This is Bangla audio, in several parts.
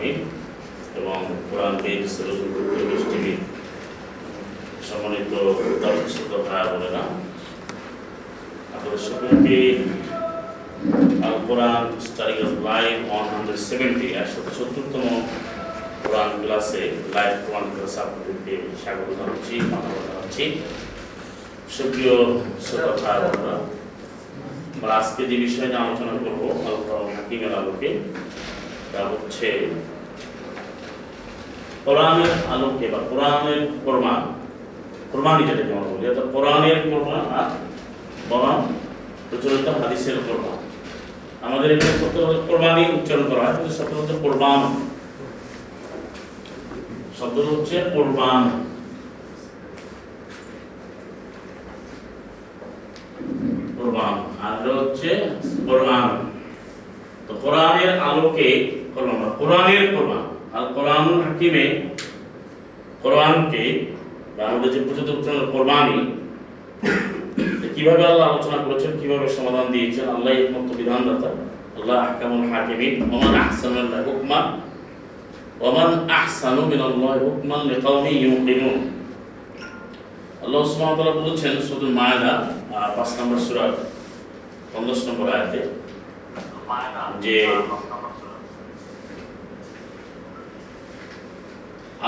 আলমী এবং কোরআন পেজ রসুল টিভি সম্মানিত দর্শক ভাই বোনেরা আপনাদের সকলকে আল কোরআন study of live one hundred seventy, একশো সত্তরতম কোরআন ক্লাসে লাইভ কোরআন ক্লাসে আপনাদেরকে স্বাগত জানাচ্ছি, মানব জানাচ্ছি। সুপ্রিয় শ্রোতা ভাই বোনেরা আমরা আজকে যে বিষয় আলোচনা করব আল কোরআন হাকিমের আলোকে, তা হচ্ছে কোরআনের আলোকে বা কোরআনের কোরবান কোরবানি যেটাকে আমরা বলি অর্থাৎ কোরআনের কোরবান আর বরং প্রচলিত হাদিসের কোরবান আমাদের এখানে সত্য কোরবানি উচ্চারণ করা হয়, কিন্তু সত্য হচ্ছে কোরবান শব্দ হচ্ছে কোরবান কোরবান আর হচ্ছে কোরআন। তো কোরআনের আলোকে কোরবান কোরআনের কোরবান আর কোরআন হাকিমে কোরআনকে বা আমাদের যে উচ্চারণ কোরবানি কীভাবে আল্লাহ আলোচনা করেছেন কীভাবে সমাধান দিয়েছেন আল্লাহ একমাত্র বিধানদাতা আল্লাহ আহকামুল হাকিমিন ওমান আহসানুল্লাহ হুকমান ওমান আহসানু মিনাল্লাহ হুকমান লিকাউমি ইউকিনুন। আল্লাহ সুবহানাহু ওয়া বলেছেন সূরা মায়দা আহ, পাঁচ নম্বর সূরা 15 নম্বর আয়াতে যে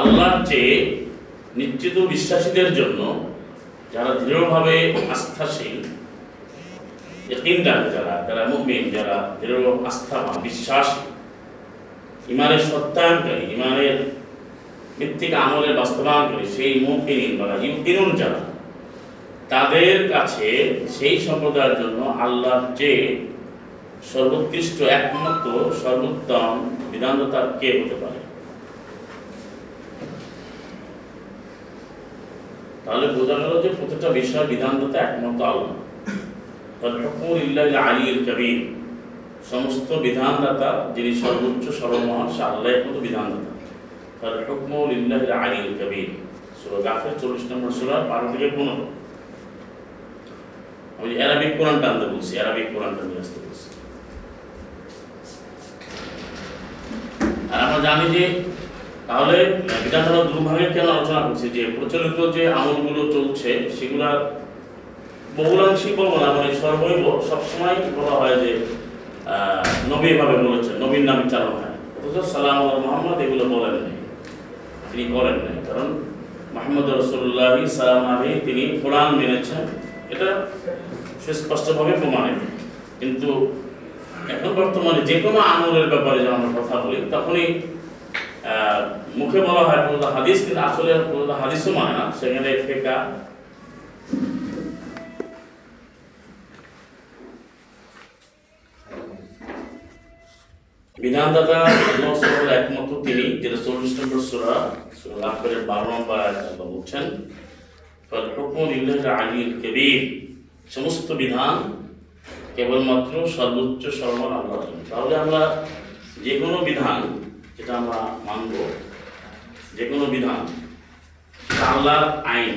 আল্লাহর চেয়ে নিশ্চিত বিশ্বাসীদের জন্য যারা দৃঢ়ভাবে আস্থাশীল ইকিনদার যারা যারা মুমিন, যারা দৃঢ়, আস্থাবান, বিশ্বাসী ইমানের সত্যায়নকারী ইমানের ভিত্তিক আমলের বাস্তবায়নকারী, সেই মুমিন বা ইউকিনুন যারা, তাদের কাছে সেই সম্প্রদায়ের জন্য আল্লাহর চেয়ে সর্বোৎকৃষ্ট একমাত্র সর্বোত্তম বিধানদাতা কে হতে পারে? তাহলে বোঝা গেল যে প্রতিটা বিষয় বিধানদাতা একমাত্র আল্লাহ। আলীর কবির, সমস্ত বিধানদাতা যিনি সর্বোচ্চ, সর্বমহান, সে আল্লাহ একমাত্র বিধানদাতা। তাহলে হুকমুল ইল্লাহ আলীর কবির, সুরা গাফের চল্লিশ নম্বর সুরা, বারো থেকে পনেরো। আমি অ্যারাবিক কোরআনটা আনতে বলছি অ্যারাবিক কোরআনটা নিয়ে আসতে বলছি। আর আমরা জানি যে তাহলে বিধানসভা দুর্ভাগের কেন আলোচনা করছে যে প্রচলিত যে আমলগুলো চলছে সেগুলার বহুলাংশই বলব না মানে সর্বৈব সবসময় বলা হয় যে নবী এভাবে বলেছেন, নবীর নামে চালানো হয় অথচ সালাম মোহাম্মদ এগুলো বলেন নাই, তিনি করেন নাই। কারণ মোহাম্মদ রসুল্লাহ সালাম আলী তিনি কোরআন মেনেছেন, এটা সুস্পষ্টভাবে প্রমাণিত। কিন্তু এখন বর্তমানে যে কোনো আমলের ব্যাপারে যখন আমরা কথা বলি, তখনই মুখে বলা হয় পুরোটা হাদিস, কিন্তু আসলে পুরোটা হাদিসও মানে না। সেখানে ফেকা। বিধান দাদা একমাত্র তিনি যেটা চল্লিশ নম্বর সুরা লাভ করে বারো নম্বর বলছেন সমস্ত বিধান কেবলমাত্র সর্বোচ্চ সর্বনাম তাহলে আমরা যে কোনো বিধান যেটা আমরা মানব যে কোনো বিধান আল্লাহর আইন।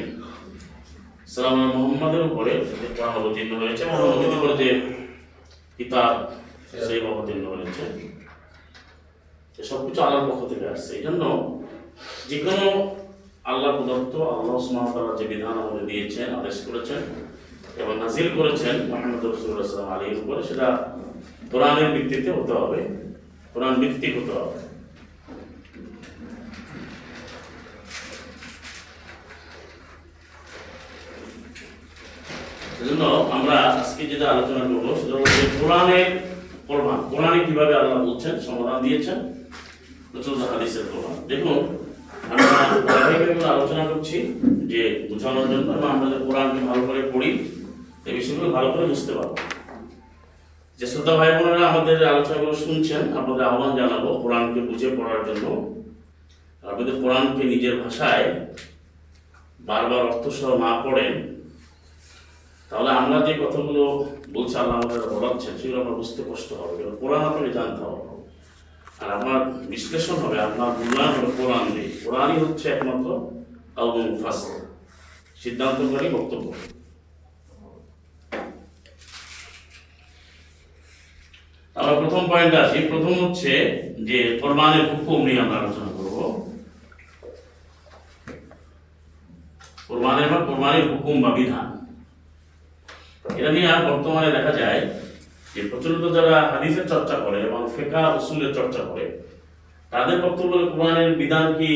সালাম মোহাম্মদের উপরে কোরআন অবতীর্ণ হয়েছে এবং নবীর উপরে যে কিতাব সেই অবতীর্ণ হয়েছে। সব কিছু আল্লাহর পক্ষ থেকে আসছে। এই জন্য যে কোনো আল্লাহ প্রদত্ত আল্লাহ সুমাতাল্লাহ যে বিধান আমাদের দিয়েছেন আদেশ করেছেন এবং নাজিল করেছেন মোহাম্মদ রসুল্লাহ সাল্লাম আলীর উপরে সেটা কোরআনের ভিত্তিতে হতে হবে। কোরআন ভিত্তিক হতে হবে। সেজন্য আমরা আজকে যেটা আলোচনা করব, সেটা হচ্ছে কোরআনের কোরবান কোরআনে কীভাবে আল্লাহ বলছেন, সমাধান দিয়েছেন? রসুল হাদিসের কোরবান দেখুন, আমরা আলোচনা করছি যে বোঝানোর জন্য এবং আমরা যে কোরআনকে ভালো করে পড়ি, এই বিষয়গুলো ভালো করে বুঝতে পারব। যে শ্রদ্ধা ভাই বোনেরা আমাদের আলোচনাগুলো শুনছেন, আপনাদের আহ্বান জানাব কোরআনকে বুঝে পড়ার জন্য। আপনাদের কোরআনকে নিজের ভাষায় বারবার অর্থ সহ না পড়েন তাহলে আমরা যে কথাগুলো বলছি, আল্লাহ আমাদের বলাচ্ছেন সেগুলো আমরা বুঝতে কষ্ট হবে। কারণ কোরআন আপনাকে জানতে হবে। আর আপনার বিশ্লেষণ হবে, আপনার মূল্যায়ন হবে কোরআন দিয়ে কোরআনই হচ্ছে একমাত্র আলম ফাসল। সিদ্ধান্তকারী বক্তব্য। আমরা প্রথম পয়েন্টে আসি। প্রথম হচ্ছে যে কোরবানের হুকুম নিয়ে আমরা আলোচনা করব। কোরবানের বা কোরবানির হুকুম বা বিধান। এটা নিয়ে আর বর্তমানে দেখা যায় যে প্রচলিত যারা হাদিসের চর্চা করে এবং ফেকা উসুলের চর্চা করে, তাদের বক্তব্য কোরআনের বিধান কি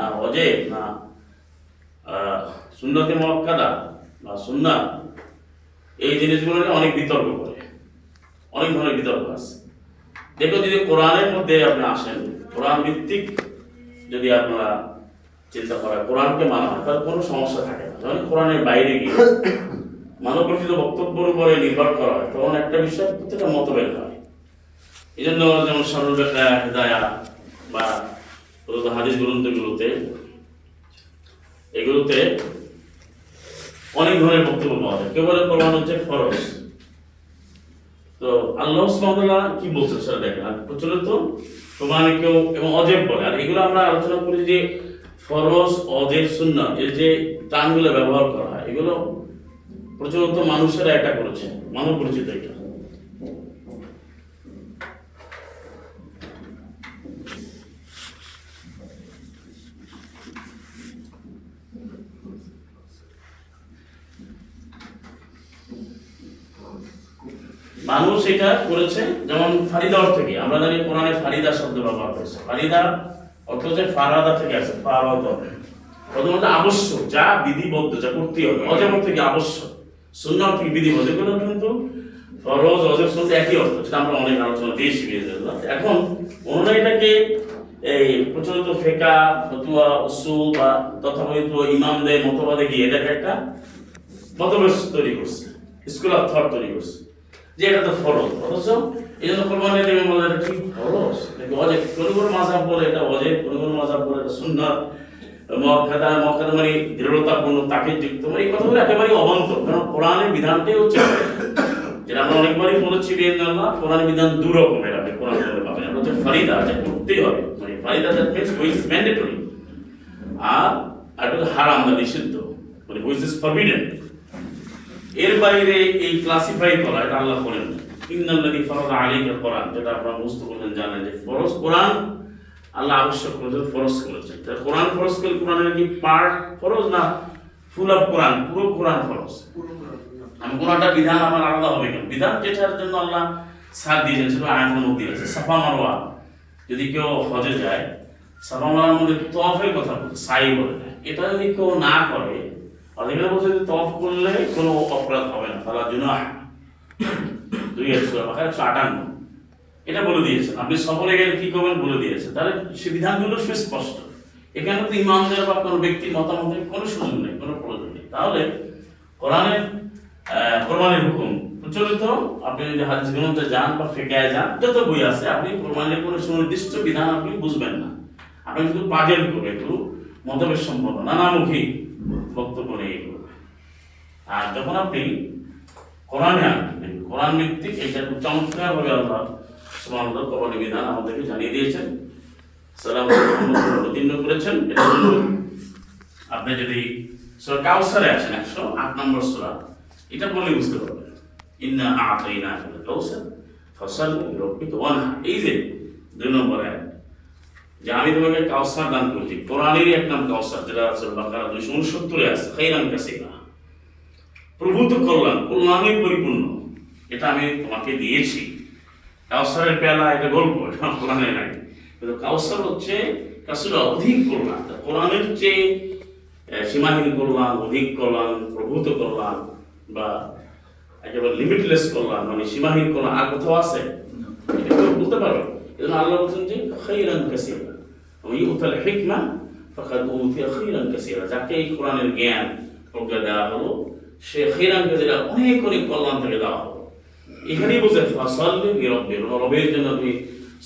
না অজে না সুন্নতে মক্কাদা বা সুন্না এই জিনিসগুলো নিয়ে অনেক বিতর্ক করে। অনেক ধরনের বিতর্ক আছে। দেখো যদি কোরআনের মধ্যে আপনি আসেন, কোরআন ভিত্তিক যদি আপনারা চিন্তা করা কোরআনকে মানা হয় তাহলে কোনো সমস্যা থাকে না। কোরআনের বাইরে গিয়ে মানব রচিত বক্তব্যের উপরে নির্ভর করা হয়, তখন একটা বিষয় প্রত্যেকটা মতভেদ হয়। এই জন্য যেমন সর্ববেকা হেদায়া বা হাদিস গ্রন্থগুলোতে, এগুলোতে অনেক ধরনের বক্তব্য পাওয়া যায়। কেউ বলে কোরআন হচ্ছে ফরজ। তো আল্লাহ সুবহানাহু কি বলছেন সেটা দেখেন। আর প্রচলিত প্রমাণে কেউ এবং অজেব বলে। আর এগুলো আমরা আলোচনা করি যে ফরজ, অজেব সুন্নাহ এর যে টার্মগুলো ব্যবহার করা হয়, এগুলো প্রচলিত মানুষেরা এটা করেছে মানব পরিচিত এটা। মানুষ এটা করেছে, যেমন ফারিদা অর্থ কি আমরা জানি কোরআনে ফারিদা শব্দ ব্যবহার করেছে। ফারিদা অর্থ হচ্ছে ফারাদা থেকে আছে ফারাদ। প্রথমত আবশ্যক, যা বিধিবদ্ধ, যা করতে হবে অজেব অর্থ কি আবশ্যক। কি বিধিবদ্ধ এগুলো কিন্তু ফরজ অজেব শুনতে একই অর্থ সেটা আমরা অনেক আলোচনা দিয়েছি এখন ওনারা এটাকে এই প্রচলিত ফেকা, ফতুয়া, উসুল বা তথাকথিত ইমামদের মতবাদে গিয়ে এটাকে একটা মতবেশ তৈরি করছে স্কুল অফ থট তৈরি করছে, যে এটা তো ফরজ। অথচ এই জন্য কোরবানি দেবে বলে, এটা কি ফরজ? নাকি অজেব? কোন কোন মাঝাব বলে এটা অজেব, কোন কোন মাঝাব বলে এটা সুন্নাত মক্কাদা মক্কাদা মানে দৃঢ়তাপূর্ণ তাকে যুক্ত মানে এই কথাগুলো একেবারে অবান্তর। কারণ কোরআনের বিধানটাই হচ্ছে যেটা আমরা অনেকবারই বলেছি বিয়েন্দাল্লাহ কোরআনের বিধান দু রকমের আপনি কোরআন বলে পাবেন। একটা হচ্ছে ফারিদা যা করতেই হবে। মানে ফারিদা দ্যাট মিনস হুইচ ম্যান্ডেটরি আর হচ্ছে হারাম যা নিষিদ্ধ। মানে হুইচ ইজ ফরবিডেন এর বাইরে এই ক্লাসিফাই করা, এটা আল্লাহ করেন ইন্নাল্লাযী ফারাদা আলাইকা কোরআন, যেটা আপনারা বুঝতে বললেন জানেন যে ফরজ কোরআন আল্লাহ আবশ্যক করেছেন ফরজ করেছেন তা কোরআন ফরজ করলে কোরআনের কি পার্ট ফরজ না ফুল অফ কোরআন? পুরো কোরআন ফরজ। আমি কোনটা বিধান আমার আলাদা হবে কেন? বিধান যেটার জন্য আল্লাহ সার দিয়েছেন, সেটা আয়াতের মধ্যে আছে। সাফা মারওয়া। যদি কেউ হজে যায়, সাফা মারার মধ্যে তফের কথা বলছে সাই বলে এটা যদি কেউ না করে এখানে বলছে যে তফ করলে কোনো অপরাধ হবে না। তারা জুনাহ। দুই একশো একশো আটান্ন। এটা বলে দিয়েছেন। আপনি সফরে গেলে কি করবেন বলে দিয়েছেন। তাহলে সে বিধানগুলো সুস্পষ্ট। এখানে তো ইমামদের বা কোনো ব্যক্তির মতামতের কোনো সুযোগ নেই, কোনো প্রয়োজন নেই। তাহলে কোরআনের কোরবানির হুকুম প্রচলিত। আপনি যদি হাদিস গ্রন্থে যান বা ফেকায় যান, যত বই আছে, আপনি কোরবানির কোনো সুনির্দিষ্ট বিধান আপনি বুঝবেন না। আপনি শুধু পাজেল করবে একটু মতবের সম্পন্ন, নানামুখী বক্তব্য নিয়ে করবে আর যখন আপনি কোরআনে আনবেন কোরআন ভিত্তিক এটা খুব চমৎকার ভাবে আল্লাহ সুবহানাল্লাহ কোরআনের বিধান আমাদেরকে জানিয়ে দিয়েছেন। সালাম অবতীর্ণ করেছেন। আপনি যদি সূরা কাউসারে আসেন একশো আট নম্বর সূরা, এটা বললে বুঝতে পারবেন। ইন্না আতাইনা কাউসার ফসাল্লি লিরাব্বিকা ওয়ানহার এই যে দুই নম্বর যে আমি তোমাকে কাউসার দান করছি, কোরআনেরই এক নাম কাউসার যেটা সূরা বাকারা দুইশো উনসত্তরে আছে, খাইরান কাসিরা। প্রভূত কল্যাণ কল্যাণে পরিপূর্ণ। এটা আমি তোমাকে দিয়েছি। কাউসারের পেলা এটা গল্প, এটা কোরআনে নাই। কিন্তু কাউসার হচ্ছে কাসুরা অধিক কল্যাণ। কোরআনের চেয়ে সীমাহীন কল্যাণ, অধিক কল্যাণ, প্রভূত কল্যাণ, বা একেবারে লিমিটলেস কল্যাণ মানে সীমাহীন কল্যাণ, আর কোথাও আছে? বলতে পারবে এজন্য আল্লাহ বলছেন যে, খাইরান কাসিরা। ওই উতাল হিকমা, ফাকাদ উতিয়া খাইরান কাসিরা। যাকে এই কোরআনের জ্ঞান প্রজ্ঞা দেওয়া হলো, সে খাইরান কাসিরা অনেক অনেক কল্যাণ থেকে দেওয়া হলো। এখানেই বলছে, ফাসাল্লি লিরাব্বির রবের জন্য তুমি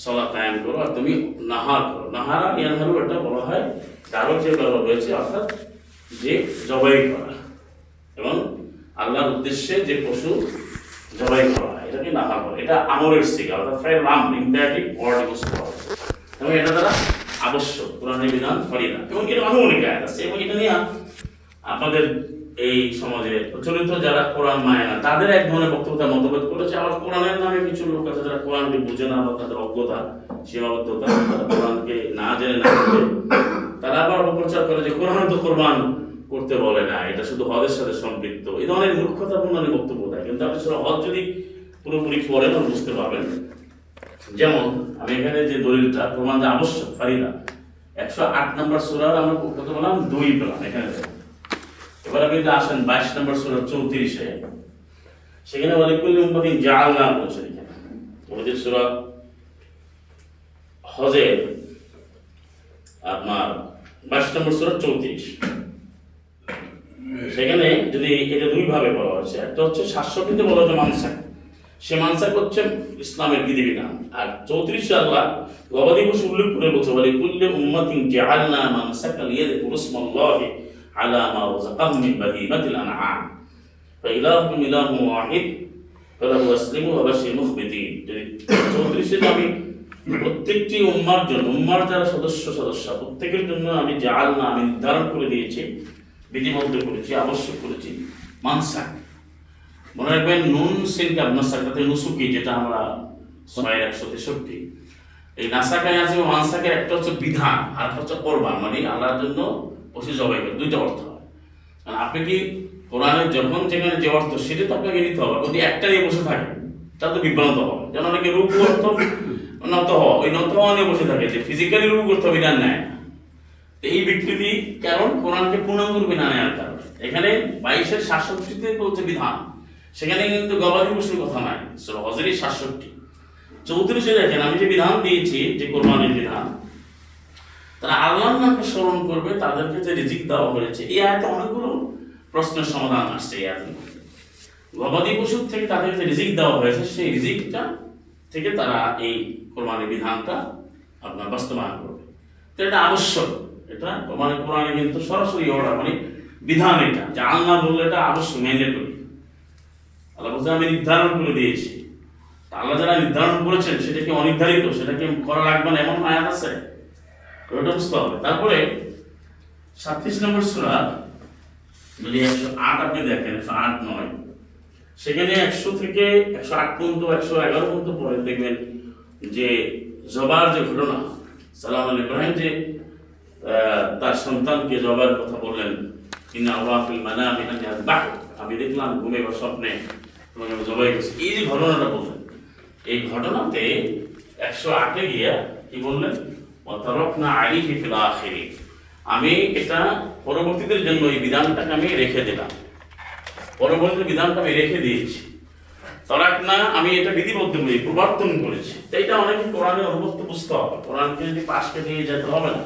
সলা কায়েম করো আর তুমি নাহার করো। নাহারা, ইয়ানহারু এটা বলা হয় তারও যে বলা রয়েছে অর্থাৎ যে জবাই করা। এবং আল্লাহর উদ্দেশ্যে যে পশু জবাই করা এটাকে নাহার করা এটা আমরের সিগা অর্থাৎ ফ্রাই রাম ইম্পারেটিভ ওয়ার্ড ইউজ করা এবং এটা দ্বারা আবশ্যক কোরআনের বিধান ফরিদা। এবং এটা আনুমানিক আয়াত আছে, এবং এটা নিয়ে আপনাদের এই সমাজে প্রচলিত যারা কোরআন মানে না, তাদের এক ধরনের বক্তব্য তারা মতভেদ করেছে। আবার কোরআনের নামে কিছু লোক আছে যারা কোরআনকে বুঝে না বা তাদের অজ্ঞতা, সীমাবদ্ধতা কোরআনকে না জেনে না বুঝে, তারা আবার অপপ্রচার করে যে কোরআন তো কোরবান করতে বলে না, এটা শুধু হজের সাথে সম্পৃক্ত। এই ধরনের মূর্খতাপূর্ণ অনেক বক্তব্য দেয় কিন্তু আপনি সেটা হজ যদি পুরোপুরি পড়েন বুঝতে পারবেন। যেমন, আমি এখানে যে দলিলটা প্রমাণ যে আবশ্যক, ফারিদা, একশো আট নম্বর সুরার আমরা কত বললাম দুই পেলাম এখানে। আপনি আসেন বাইশ নম্বর সুরার চৌত্রিশে। সেখানে বলে, কুল্লি উম্মতিন জাআলনা বলছে ওদের সুরা আপনার বাইশ নম্বর সুরা চৌত্রিশ। সেখানে যদি এটা দুই ভাবে বলা হয়েছে, একটা হচ্ছে সাতষট্টিতে বলা হচ্ছে মানসাক সে মানসাক হচ্ছে ইসলামের বিধিবিধান। আর চৌত্রিশে আল্লাহ গবাদি পশু উল্লেখ করে বলছে, বলে, কুল্লে উম্মাতিন লিয়াযকুরু ইসমাল্লাহি আলা মা রাযাকাহুম মিন বাহিমাতিল আনআম। ফাইলাহুকুম ইলাহুন ওয়াহিদ, ফালাহু আসলিমু ওয়া বাশশির মুখবিতিন। যদি আমি প্রত্যেকটি উম্মার জন্য, উম্মার যারা সদস্য সদস্য, প্রত্যেকের জন্য আমি জাআলনা, আমি নির্ধারণ করে দিয়েছি, বিধিবদ্ধ করেছি, আবশ্যক করেছি মানসাক মনে রাখবেন, নুন সিনকে আপনার সাকাতে নুসুকি, যেটা আমরা ছয় একশো তেষট্টি। এই নাসাকায় আছে মানসাকের একটা হচ্ছে বিধান, আর হচ্ছে কোরবান। মানে আল্লাহর জন্য পশু জবাই দুইটা অর্থ হয়। আপনি কি কোরআনে যখন যেখানে যে অর্থ, সেটা তো আপনাকে নিতে হবে। যদি একটা নিয়ে বসে থাকে তা তো বিভ্রান্ত হবে। যেন অনেকে রূপ অর্থ নত হওয়া, ওই নত হওয়া নিয়ে বসে থাকে যে ফিজিক্যালি রূপ করতে বিধান নেয় এই বিকৃতি কারণ কোরআনকে পূর্ণাঙ্গ রূপে না নেওয়ার কারণে। এখানে বাইশের সাতষট্টিতে বলছে বিধান। সেখানে কিন্তু গবাদি পশুর কথা নাই। সূরা হজেরই সাতষট্টি। চৌত্রিশে দেখেন, আমি যে বিধান দিয়েছি, যে কোরবানির বিধান তারা আল্লাহর নামকে স্মরণ করবে, তাদেরকে যে রিজিক দেওয়া হয়েছে। এই আয়তে অনেকগুলো প্রশ্নের সমাধান আসছে এই আয়াতের মধ্যে। গবাদি পশুর থেকে তাদের যে রিজিক দেওয়া হয়েছে, সেই রিজিকটা থেকে তারা এই কোরবানির বিধানটা আপনার বাস্তবায়ন করবে। তো এটা আবশ্যক। এটা মানে কোরআনে কিন্তু সরাসরি অর্ডার মানে বিধান এটা। যে আল্লাহ বললে এটা আবশ্যক ম্যান্ডেটরি আল্লাহ বলছে, আমি নির্ধারণ করে দিয়েছি। আল্লাহ যারা নির্ধারণ করেছেন, সেটাকে অনির্ধারিত, সেটাকে করা লাগবে না, এমন আয়াত আছে। ওটা বুঝতে হবে তারপরে সাতত্রিশ নম্বর সুরা, যদি একশো আট আপনি দেখেন, একশো আট নয়, সেখানে একশো থেকে একশো আট পর্যন্ত একশো এগারো পর্যন্ত পরে দেখবেন যে জবার যে ঘটনা, সালাম আল ইব্রাহিম যে তার সন্তানকে জবার কথা বললেন, ইন্না আল্লাহিল মানামি আন ইয়াযবাহ আমি দেখলাম ঘুমে বা স্বপ্নে তোমাকে আমি জবাই করছি। এই যে ঘটনাটা বললেন। এই ঘটনাতে একশো আটে গিয়া কি বললেন? ওয়াতারাকনা আলাইহি ফিল আখিরিন আমি এটা পরবর্তীদের জন্য এই বিধানটাকে আমি রেখে দিলাম। পরবর্তী বিধানটা আমি রেখে দিয়েছি। তরাক না আমি এটা বিধিবদ্ধ করি প্রবর্তন করেছি। তো এটা অনেক কোরআনে অনুভূত বুঝতে হবে কোরআনকে যদি পাশকে নিয়ে যেতে হবে না,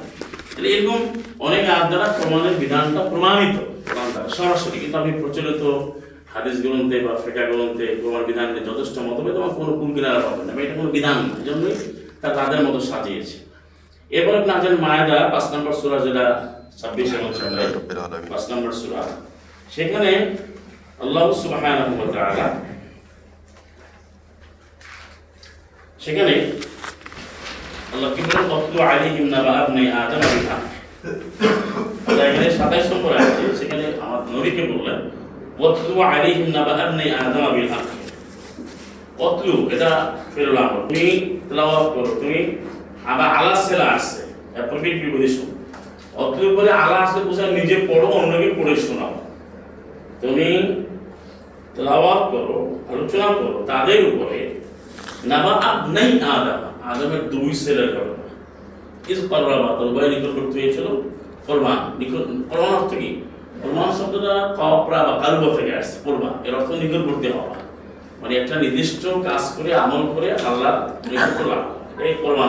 তাহলে এরকম অনেক আপ দ্বারা প্রমাণের বিধানটা প্রমাণিত। সরাসরি। কিন্তু আমি প্রচলিত হাদিস গ্রন্থে বা ফেকা গ্রন্থে প্রমাণ বিধানকে যথেষ্ট মতভেদ আমার কোনো কুল কিনারা পাবেন না। এটা কোনো বিধান না, এই জন্যই তা তাদের মতো সাজিয়েছে। এরপর আপনি আছেন মায়েদা পাঁচ নম্বর সুরা যেটা ছাব্বিশে পাঁচ নম্বর সুরা। সেখানে আল্লাহ তাআলা সেখানে আল্লাহ কি বলেন অতলু আলাইহিম নাবা আবনাই আদম বিল হক এখানে 27 নম্বর আছে সেখানে আমার নবীকে বললেন অতলু আলাইহিম নাবা আবনাই আদম বিল হক অতলু এটা ফেরুল আমর তুমি তেলাওয়াত করো তুমি আবার আলা সেলা আসছে। প্রফিট বিপদে শোনো অতলু বলে আলা আসলে বোঝায়, নিজে পড়ো, অন্যকে পড়ে শোনাও। তুমি তেলাওয়াত করো, আলোচনা করো, তাদের উপরে নাবা আবনাই আদম, আদমের দুই ছেলের ঘটনা। ইস পারবা তো উভয় নিকটবর্তী হয়েছিল। কোরবান নিকট কোরবান অর্থ কি? কোরবান শব্দটা কপরা বা কালব থেকে আসছে কোরবান এর অর্থ নিকটবর্তী হওয়া। মানে একটা নির্দিষ্ট কাজ করে, আমল করে আল্লাহ নিকট লাভ। এই করা।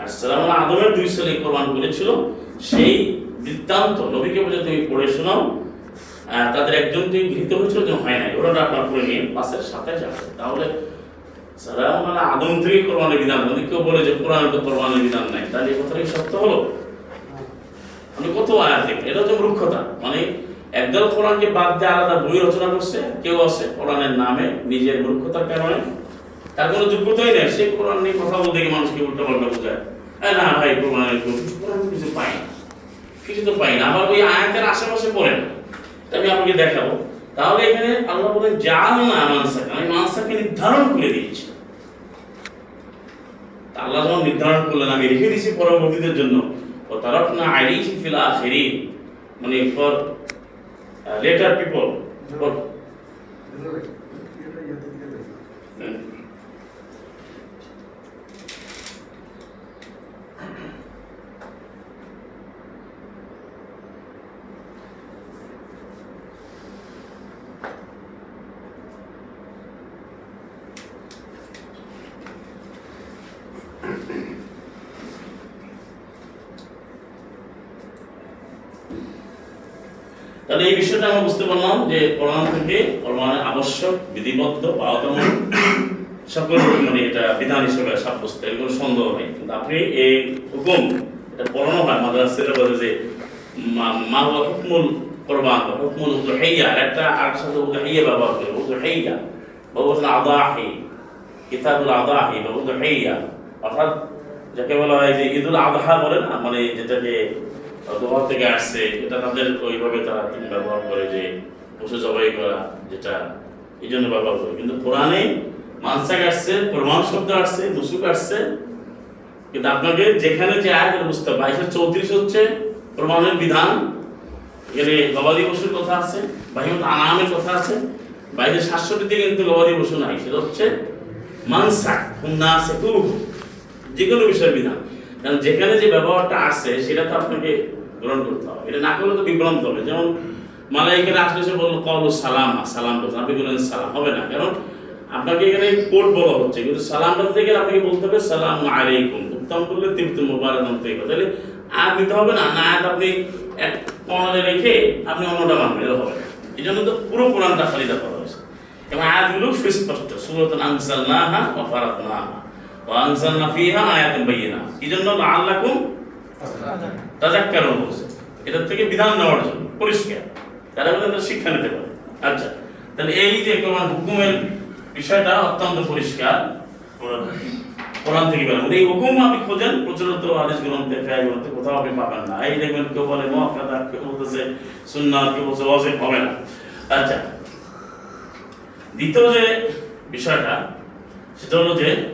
আর সালাম আদমের দুই ছেলে করেছিল। সেই বৃত্তান্ত, নবীকে বলে তুমি পড়ে শোনাও। তাদের একজন তুমি গৃহীত হয়েছিল যে হয় নাই। ওরা নিয়ে পাশের সাথে যাবে। তাহলে মানে আদম থেকে বিধান যদি কেউ বলে যে কোরআনে তো কোরবানির বিধান নাই। তাহলে এই কথাটা কি সত্য হলো? মানে কত আয়াত এটা হচ্ছে মূর্খতা। মানে একদল কোরআনকে বাদ দিয়ে আলাদা বই রচনা করছে, কেউ আছে কোরআনের নামে নিজের মূর্খতার কারণে। তার কোনো যোগ্যতাই নেই, সে কোরআন নিয়ে কথা বলতে গিয়ে মানুষকে উল্টো পাল্টা বোঝায়। না ভাই কিছু কোরআন কিছু পাই কিছু তো পাই না। আবার ওই আয়াতের আশেপাশে পড়ে না আমি আপনাকে দেখাবো। তাহলে এখানে আল্লাহ বলেন জাল না মানসাক। আমি মানসাকে নির্ধারণ করে দিয়েছি। আল্লাহ যখন নির্ধারণ করলেন, আমি রেখে দিয়েছি পরবর্তীদের জন্য। ও তারক না আইডিছি ফিল আখেরি মানে ফর লেটার পিপল ফর তাহলে এই বিষয়টা আমরা বুঝতে পারলাম যে কোরআন থেকে কোরআনের আবশ্যক, বিধিবদ্ধ বাধ্যতামূলক সকল মানে এটা বিধান হিসেবে সাব্যস্ত এর কোনো সন্দেহ নেই। কিন্তু আপনি এই হুকুম, এটা পড়ানো হয় মাদ্রাসা বলে যে, মা- হুয়া হুকমুল কোরবান বা হুকমুল উদহাইয়া, আর একটা আর সাথে উদহাইয়া ব্যবহার করে, উদহাইয়া। বা বলছেন আদাহি, কিতাবুল আদাহি বা উদহাইয়া। অর্থাৎ যাকে বলা হয় যে ঈদুল আদহা বলে না মানে যেটাকে দোয়া থেকে আসছে, এটা তাদের ওইভাবে তারা ব্যবহার করে যে পশু জবাই করা যেটা এই জন্য ব্যবহার করে কিন্তু কোরআনে মানসাক আসছে, প্রমাণ শব্দ আসছে মুসুক আসছে। কিন্তু আপনাকে যেখানে যে এটা বুঝতে হবে বাইশে চৌত্রিশ হচ্ছে প্রমাণের বিধান। এখানে গবাদি পশুর কথা আছে, বাইশে আনামের কথা আছে, বাইশে সাতষট্টিতে কিন্তু গবাদি পশু নাই। সেটা হচ্ছে মানসাক হুন্না সেকু যে কোনো বিষয়ের বিধান। কারণ যেখানে যে ব্যবহারটা আসছে সেটা তো আপনাকে গ্রহণ করতে হবে। এটা না করলে তো বিভ্রান্ত হবে। যেমন মালাইকেরা আসলে সে বলল কল সালাম সালাম বলছেন আপনি বললেন, সালাম। হবে না। কারণ আপনাকে এখানে কোড বলা হচ্ছে। কিন্তু সালামটা থেকে আপনাকে বলতে হবে, সালাম আলাইকুম। উত্তম করলে তাহলে আর দিতে হবে না। না আয়াত আপনি এক রেখে আপনি অন্যটা মানবেন হবে না। এই জন্য তো পুরো কোরআনটা খালিদা করা হয়েছে। এবং আয়াতগুলো সুস্পষ্ট। সুরত আনসালনাহা ওয়া ফারাদনাহা। ওয়া আনজালনা ফিহা আয়াতিন বায়িনাত এই জন্য লাআল্লাকুম তাজাক্কারুন বলছে। এটার থেকে বিধান নেওয়ার জন্য। পরিষ্কার। তারা বলে তারা শিক্ষা নিতে পারে। আচ্ছা তাহলে এই যে কোরআন হুকুমের বিষয়টা অত্যন্ত পরিষ্কার কোরআন- থেকে বেরোন এই হুকুম আপনি খোঁজেন, প্রচলিত হাদিস গ্রন্থে ফেয়াই গ্রন্থে কোথাও আপনি পাবেন না। এই দেখবেন কেউ বলে মুআক্কাদা কেউ বলতেছে, সুন্নাত কেউ বলছে ওয়াজিব হবে না। আচ্ছা দ্বিতীয় যে বিষয়টা, সেটা হলো যে,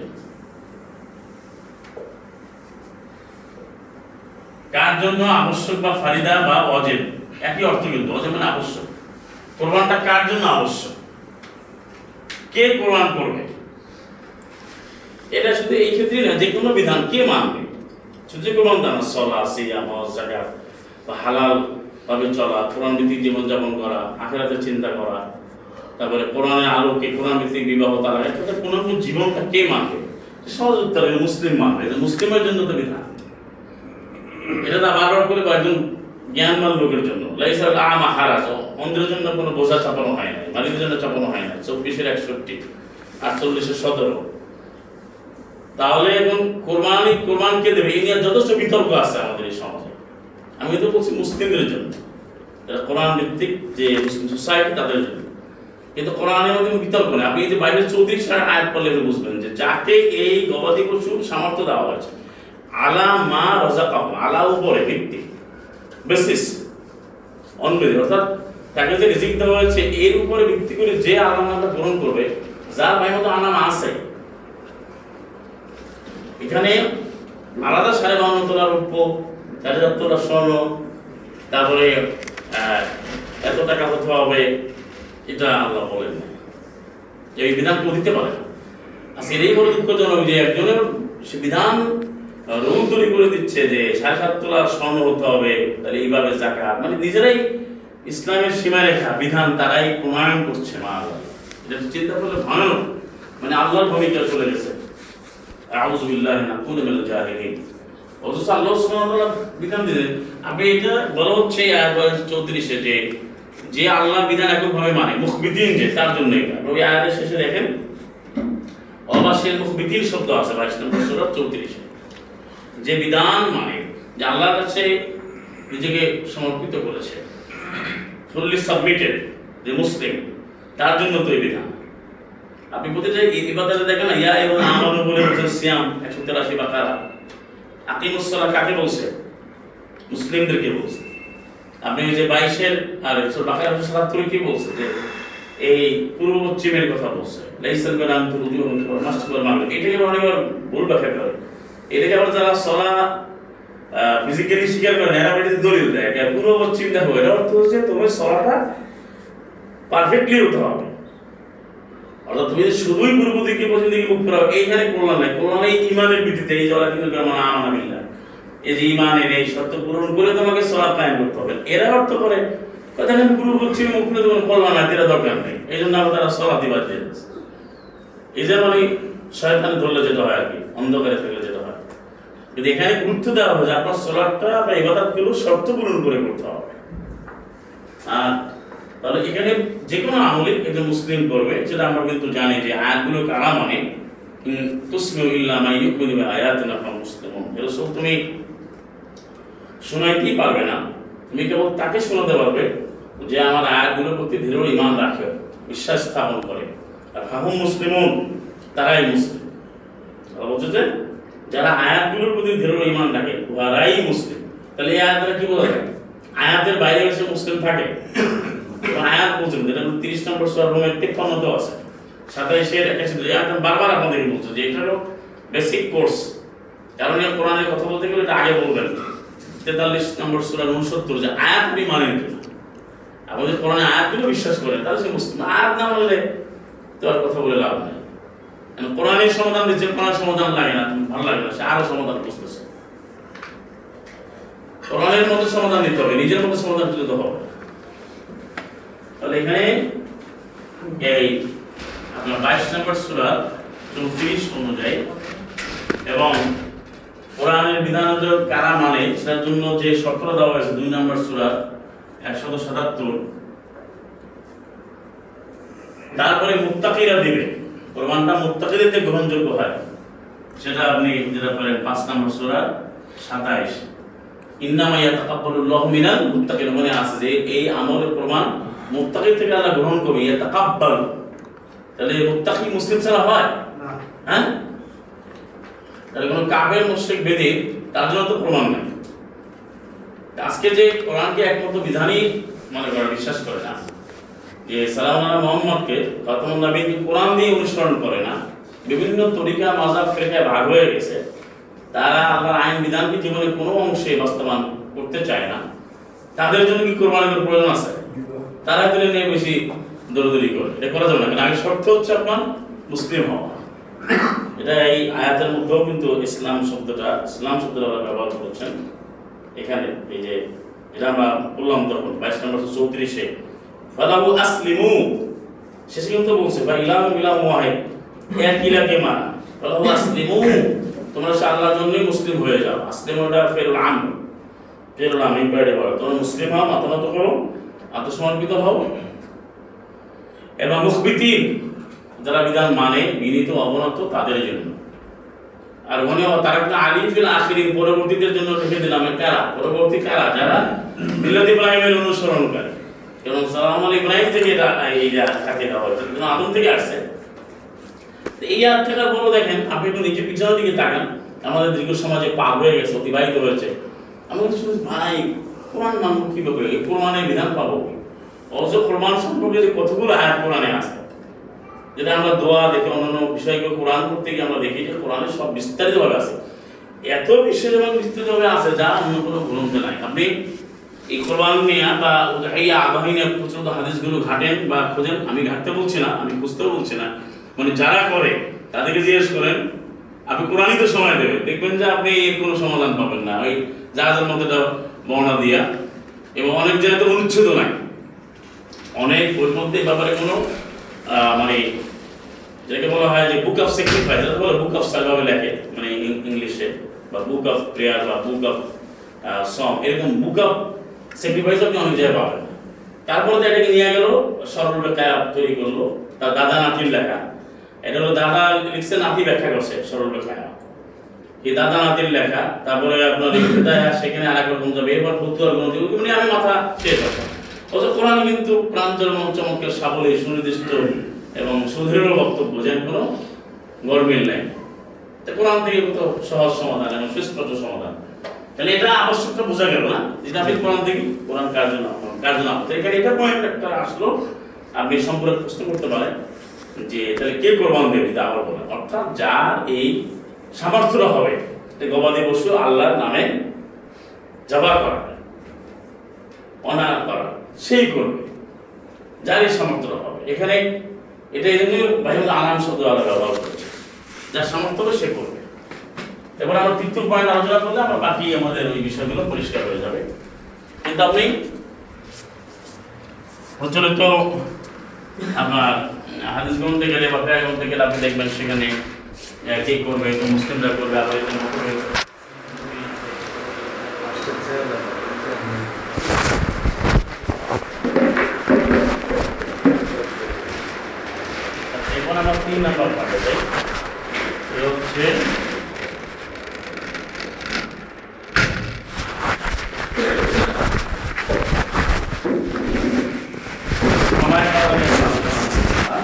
কার জন্য আবশ্যক বা ফারিদা বা অজেব একই অর্থ কিন্তু অজেব মানে আবশ্যক। কোরবানটা কার জন্য আবশ্যক? কে কোরবান করবে? এটা শুধু এই ক্ষেত্রে না যে কোনো বিধান কে মানবে? শুধু যে কোরবান দানা সলা সিয়াম জাকাত বা হালাল ভাবে চলা, কোরআন ভিত্তিক জীবনযাপন করা আখেরাতের চিন্তা করা, তারপরে কোরআনের আলোকে, কোরআন ভিত্তিক বিবাহ তারা একটা কোনো জীবনটা কে মানবে? সহজ উত্তর মুসলিম মানবে। এটা মুসলিমের জন্য তো বিধান। এটা তো বারবার করে কয়েকজন জ্ঞানবান লোকের জন্য। লাইসাল আমা হারাজ অন্যের জন্য কোনো বোঝা চাপানো হয় না। মালিকের জন্য চাপানো হয় না। চব্বিশের একষট্টি, আটচল্লিশের সতেরো। তাহলে এখন কোরবানি কোরবান কে দেবে। এই নিয়ে যথেষ্ট বিতর্ক আছে আমাদের এই সমাজে। আমি তো বলছি মুসলিমদের জন্য। কোরআন ভিত্তিক যে মুসলিম সোসাইটি তাদের জন্য। কিন্তু কোরআনের মধ্যে বিতর্ক নেই। আপনি যে বাইরের চৌত্রিশ সালের আয়াত পড়লে আপনি বুঝবেন যে যাকে এই গবাদি পশুর সামর্থ্য দেওয়া হয়েছে, আলা মা রাজাকাহু আলা উপরে ভিত্তি। বেসিস অনবেদি অর্থাৎ তাকে যে রিজিক দেওয়া হয়েছে, এর উপরে ভিত্তি করে যে আলামাটা পূরণ করবে, যার ভাই মতো আনাম আছে। এখানে আলাদা সাড়ে বাউন্ন তোলার রূপ চার হাজার তোলা স্বর্ণ, তারপরে এত টাকা হতে হবে, এটা আল্লাহ বলেন যে এই বিধান কেউ দিতে পারে আজকে এই বড় দুঃখজনক যে একজনের সে বিধান রুল তৈরি করে দিচ্ছে যে সাড়ে সাত তোলার স্বর্ণ হতে হবে, তাহলে এইভাবে জাকাত। মানে নিজেরাই ইসলামের সীমারেখা, বিধান তারাই প্রণয়ন করছে মা এটা চিন্তা করলে ভয়ানক মানে আল্লাহর ভূমিকা চলে গেছে। আউযু বিল্লাহি না কুনু মিনাল জাহিলিন। অথচ আল্লাহ সুবহানাহু বিধান দিলেন। আপনি এটা বলা হচ্ছে আয়াত বয়স চৌত্রিশে যে যে আল্লাহ বিধান এককভাবে মানে মুখবিদিন যে, তার জন্য এটা। ওই আয়াতের শেষে দেখেন, অবাসের মুখবিদিন শব্দ আছে, বাইশ নম্বর সূরা চৌত্রিশে। যে বিধান মানে যে আল্লাহর কাছে নিজেকে সমর্পিত করেছে ফুললি সাবমিটেড যে মুসলিম তার জন্য তো এই বিধান। আপনি বলতে প্রতিটা ইবাদতে দেখেন না, ইয়া এবং আমানু বলে বলছেন সিয়াম, একশো তেরাশি বা বাকারা আকিমুসসালা কাকে বলছে? মুসলিমদেরকে বলছে। আপনি ওই যে বাইশের, আর একশো বাকার সাতাত্তরে কি বলছে? যে এই পূর্ব পশ্চিমের কথা বলছে। লাইসাল উজু মাস্টার করে এটাকে অনেকবার ভুল ব্যাখ্যা করে। এটাকে আবার যারা সলা ফিজিক্যালি স্বীকার করে বেটিতে দলিল দেয়। এটা পূর্ব পশ্চিম দেখো এটা অর্থ হচ্ছে তোমার সলাটা পারফেক্টলি হতে হবে। অর্থাৎ তুমি যদি শুধুই পূর্ব দিকে পশ্চিম দিকে মুখ ফেরাও, এইখানে এই ইমানের ভিত্তিতে, এই জলা কিন্তু এই যে ইমানের এই শর্ত পূরণ করে তোমাকে সলাপ কায়েম করতে হবে। এরা অর্থ করে দেখেন পূর্ব পশ্চিম মুখ ফেলে তোমার করলাম না এটা দরকার নেই। এই জন্য আবার তারা দিয়ে দিচ্ছে এই যে মানে শয়তানে ধরলে যেটা হয় আর কি, অন্ধকারে কিন্তু এখানে গুরুত্ব দেওয়া হয় যে আপনার সোলারটা বা ইবাদতগুলো শর্ত পূরণ করে করতে হবে। আর তাহলে এখানে যে কোনো আমলে একজন মুসলিম করবে সেটা আমরা কিন্তু জানি যে আয়াতগুলো কারা মানে? তুসমিউ ইল্লা মা ইউমিনু বিআয়াতিনা ফা মুসলিমুন। এরসল তুমি শোনাইতেই পারবে না। তুমি কেবল তাকে শোনাতে পারবে যে আমার আয়াতগুলোর প্রতি দৃঢ় ইমান রাখে, বিশ্বাস স্থাপন করে। আর ফাহুম মুসলিমুন, তারাই মুসলিম। বলছে যে যারা আয়াতগুলোর প্রতি দৃঢ় ইমান রাখে, উহারাই মুসলিম। তাহলে এই আয়াতটা কি বোঝা যায় আয়াতের বাইরে এসে মুসলিম থাকে? আয়াত বলছেন যেটা তিরিশ নম্বর সোয়ার রুমের তেপ্পান্নতে আছে। সাতাইশের একাশি আয়াত বারবার আপনাদেরকে বলছে যে এটা হলো বেসিক কোর্স কারণ এই কোরআনের কথা বলতে গেলে এটা আগে বলবেন তেতাল্লিশ নম্বর সুরার উনসত্তর যে আয়াত আপনি মানেন কিনা যদি কোরআনে আয়াতগুলো বিশ্বাস করেন তাহলে সে মুসলিম। আয়াত না মানলে তো আর কথা বলে লাভ নেই। কোরআনের সমাধান দিচ্ছে কোরআনের সমাধান লাগে না ভালো লাগে না, সে আরও সমাধান বুঝতেছে কোরআনের মতো সমাধান দিতে হবে, নিজের মতো সমাধান দিতে হবে। তাহলে এখানে এই আপনার বাইশ নম্বর সুরা চৌত্রিশ অনুযায়ী এবং কোরআনের বিধান কারা মানে সেটার জন্য যে শর্ত দেওয়া হয়েছে, দুই নম্বর সুরা একশত সাতাত্তর। তারপরে মুত্তাকিরা দিবে। কোরআনটা মুত্তাকিদেরকে গ্রহণযোগ্য হয়। সেটা আপনি যেটা বলেন পাঁচ নম্বর সুরা সাতাইশ। ইন্নামা ইয়াতাকাব্বালুল্লাহু মিনাল মুত্তাকিন মনে আছে যে এই আমলের প্রমাণ মুত্তাকি থেকে আল্লাহ গ্রহণ করবে ইয়াতাকাব্বাল। তাহলে মুত্তাকি মুসলিম ছাড়া হয়? হ্যাঁ? তাহলে কোনো কাবের মুশরিক বেদিন তার জন্য তো প্রমাণ নাই। আজকে যে কোরআনকে একমাত্র বিধানই মনে করে বিশ্বাস করে না। যে আল্লাহ মোহাম্মদকে খতমুল নবী কোরআন দিয়ে অনুসরণ করে না। বিভিন্ন তরিকা মাজাব ফেরকায় ভাগ হয়ে গেছে। তারা আল্লাহর আইন, বিধানকে জীবনে কোনো অংশে বাস্তবায়ন করতে চায় না। তাদের জন্য কি কোরবানির প্রয়োজন আছে? তারা এগুলো নিয়ে বেশি দৌড়দৌড়ি করে। এটা করা যাবে না। কারণ আগে শর্ত হচ্ছে আপনার মুসলিম হওয়া। এটা এই আয়াতের মধ্যেও কিন্তু ইসলাম শব্দটা ইসলাম শব্দটা ব্যবহার করছেন। এখানে এই যে, এটা আমরা বললাম তখন, বাইশ নম্বর চৌত্রিশে। ফালাহু আসলিমু শেষে কিন্তু বলছে বা ইলাম ইলাম ওয়াহিদ এক ইলাকে মা ফালাহু আসলিমু তোমরা সে আল্লাহর জন্যই মুসলিম হয়ে যাও আসলিম ওটা ফেরুল আম ফেরুল আম ইম্পায়ারে বলো তোমরা মুসলিম হও মাথা নত করো আত্মসমর্পিত হও এবং মুখবিতিন যারা বিধান মানে বিনীত অবনত তাদের জন্য আর মনে হয় তারা কিন্তু আলিম ফিল আখিরিন পরবর্তীদের জন্য রেখে দিলাম কারা পরবর্তী কারা যারা মিল্লাত ইব্রাহিমের অনুসরণকারী এবং সালাম আল ইব্রাহিম থেকে এটা এই যে তাকে দেওয়া হয়েছে কিন্তু আদম থেকে আসছে। এই থেকে বড় দেখেন, আপনি একটু নিজের পিছনের দিকে তাকান, আমাদের দীর্ঘ সমাজে পার হয়ে গেছে, অতিবাহিত হয়েছে। আমি শুনি ভাই, কোরআন মানব কীভাবে এই কোরআনের বিধান পাবো অথচ কোরআন সম্পর্কে যে কতগুলো আয়াত কোরআনে আছে, যেটা আমরা দোয়া দেখি অন্যান্য বিষয়গুলো কোরআন করতে গিয়ে আমরা দেখি যে কোরআনে সব বিস্তারিতভাবে আছে। এত বিষয় যেমন বিস্তৃতভাবে আছে যা অন্য কোনো গ্রন্থে নাই। আপনি এই কোরআন নিয়ে বা আগামী নিয়ে প্রচলিত হাদিসগুলো ঘাটেন বা খোঁজেন, আমি ঘাটতে বলছি না, আমি বুঝতেও বলছি না। মানে যারা করে, তাদেরকে জিজ্ঞেস করেন, আপনি কোরআনই তো সময় দেবে দেখবেন যে আপনি এর কোনো সমাধান পাবেন না। ওই জাহাজের মধ্যে বর্ণা দিয়া। এবং অনেক জায়গাতে অনুচ্ছেদ নাই। অনেক ওর মধ্যে ব্যাপারে কোনো মানে যেটাকে বলা হয় যে বুক অফ স্যাক্রিফাইস এটা বলে বুক অফ সালভাবে লেখে মানে ইংলিশে, বা বুক অফ প্রেয়ার বা বুক অফ সং এরকম বুক অফ স্যাক্রিফাইস আপনি অনেক জায়গায় পাবেন তারপরে তো এটাকে নিয়ে গেল সরল ব্যাখ্যা তৈরি করল, তার দাদা নাতির লেখা। এটা হলো দাদা লিখছে, নাতি ব্যাখ্যা করছে সরল ব্যাখ্যা এই দাদা নাতির লেখা, তারপরে আপনার সেখানে আর এক রকম যাবে, এরপর ফতুয়ার গ্রন্থ ওগুলো নিয়ে আমি মাথা শেষ হবে অথচ কোরআন কিন্তু প্রাঞ্জল এবং চমৎকার সাবলী, সুনির্দিষ্ট এবং সুদৃঢ় বক্তব্য যেন কোনো গরমিল নেই। কোরআন থেকে কত সহজ সমাধান এবং সুস্পষ্ট সমাধান। তাহলে এটা আবশ্যকটা বোঝা গেল না যেটা আপনি কোরআন থেকে কোরআন কার জন্য কার জন্য তো এখানে এটা পয়েন্ট একটা আসলো। আপনি সম্পর্কে প্রশ্ন করতে পারেন যে তাহলে কে কোরবান দেবে? এটা আবার বলেন অর্থাৎ যার এই সামর্থ্য হবে গবাদি পশু আল্লাহর নামে জবা করা অনার করা সেই করবে। যারই সামর্থ্য হবে। এখানে এটা এই জন্য ভাইমুদ আনাম শব্দ আলাদা ব্যবহার করেছে। যার সামর্থ্য হবে সে করবে। এবার আমরা তৃতীয় পয়েন্ট আলোচনা করলে আমরা বাকি আমাদের ওই বিষয়গুলো পরিষ্কার হয়ে যাবে। কিন্তু আপনি প্রচলিত আপনার হাদিস গ্রন্থে গেলে বা প্রায় গ্রন্থে গেলে আপনি দেখবেন সেখানে কে করবে তো মুসলিমরা করবে, আবার করবে। এখন আমরা তিন নাম্বার পাঠে যাই। হচ্ছে সময় কাটানোর আলোচনা।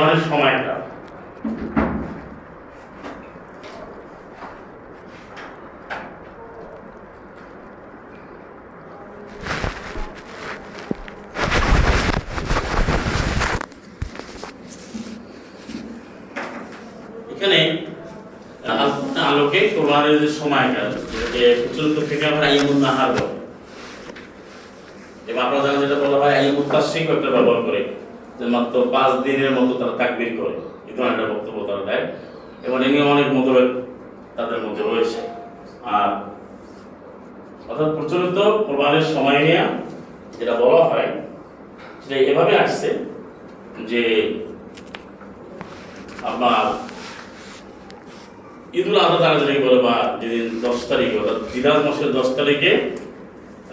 তোমাদের সময়টা। এখানে আল- আলোকে কোরবানের যে সময়টা, যে প্রচলিত থেকে আমরা আইয়ামুন নাহার যেটা বলা হয় আইয়ামুন তাসরিক একটা ব্যবহার করে। যে মাত্র পাঁচ দিনের মতো তারা তাকবির করে। এই ধরনের একটা বক্তব্য তারা দেয়। এবং এ নিয়ে অনেক মতভেদ তাদের মধ্যে রয়েছে। আর অর্থাৎ প্রচলিত কোরবানের সময় নিয়ে যেটা বলা হয়, সেটা এভাবে আসছে যে আপনার ঈদুল আজহা তারা যেটাকে বলে বা যেদিন দশ তারিখে, অর্থাৎ জিরাজ মাসের দশ তারিখে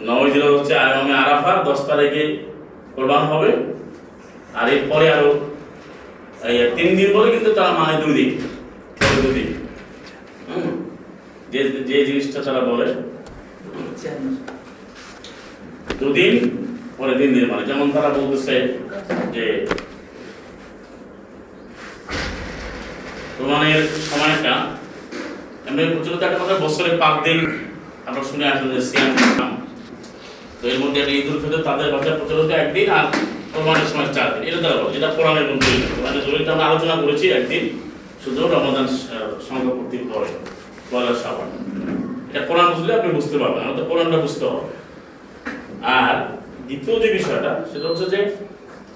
নয় দিন হচ্ছে আগামী আরাফা দশ তারিখে কোরবান হবে। আর এরপরে আরও তিন দিন বলে কিন্তু তারা মানে দুই দিন পরে দুই দিন। যে যে জিনিসটা তারা বলে, দুদিন, পরে দিন মানে। যেমন তারা বলতেছে যে, প্রমাণের সময়টা, এমনি প্রচলিত একটা কথা বছরে পাঁচ দিন আমরা শুনে আসলে যে তো এর মধ্যে একটা ঈদুল ফিতর, তাদের ভাষায় প্রচলিত একদিন আর কোরবানের সময় চার দিন। এটা বলে যেটা কোরআনের মধ্যে কোরআনের দলিলটা আমরা আলোচনা করেছি একদিন, শুধু রমাদান সংখ্যা পূর্তির পরে, পয়লা শ্রাবণ এটা কোরআন বুঝলে আপনি বুঝতে পারবেন। আমাদের কোরআনটা বুঝতে হবে। আর দ্বিতীয় যে বিষয়টা, সেটা হচ্ছে যে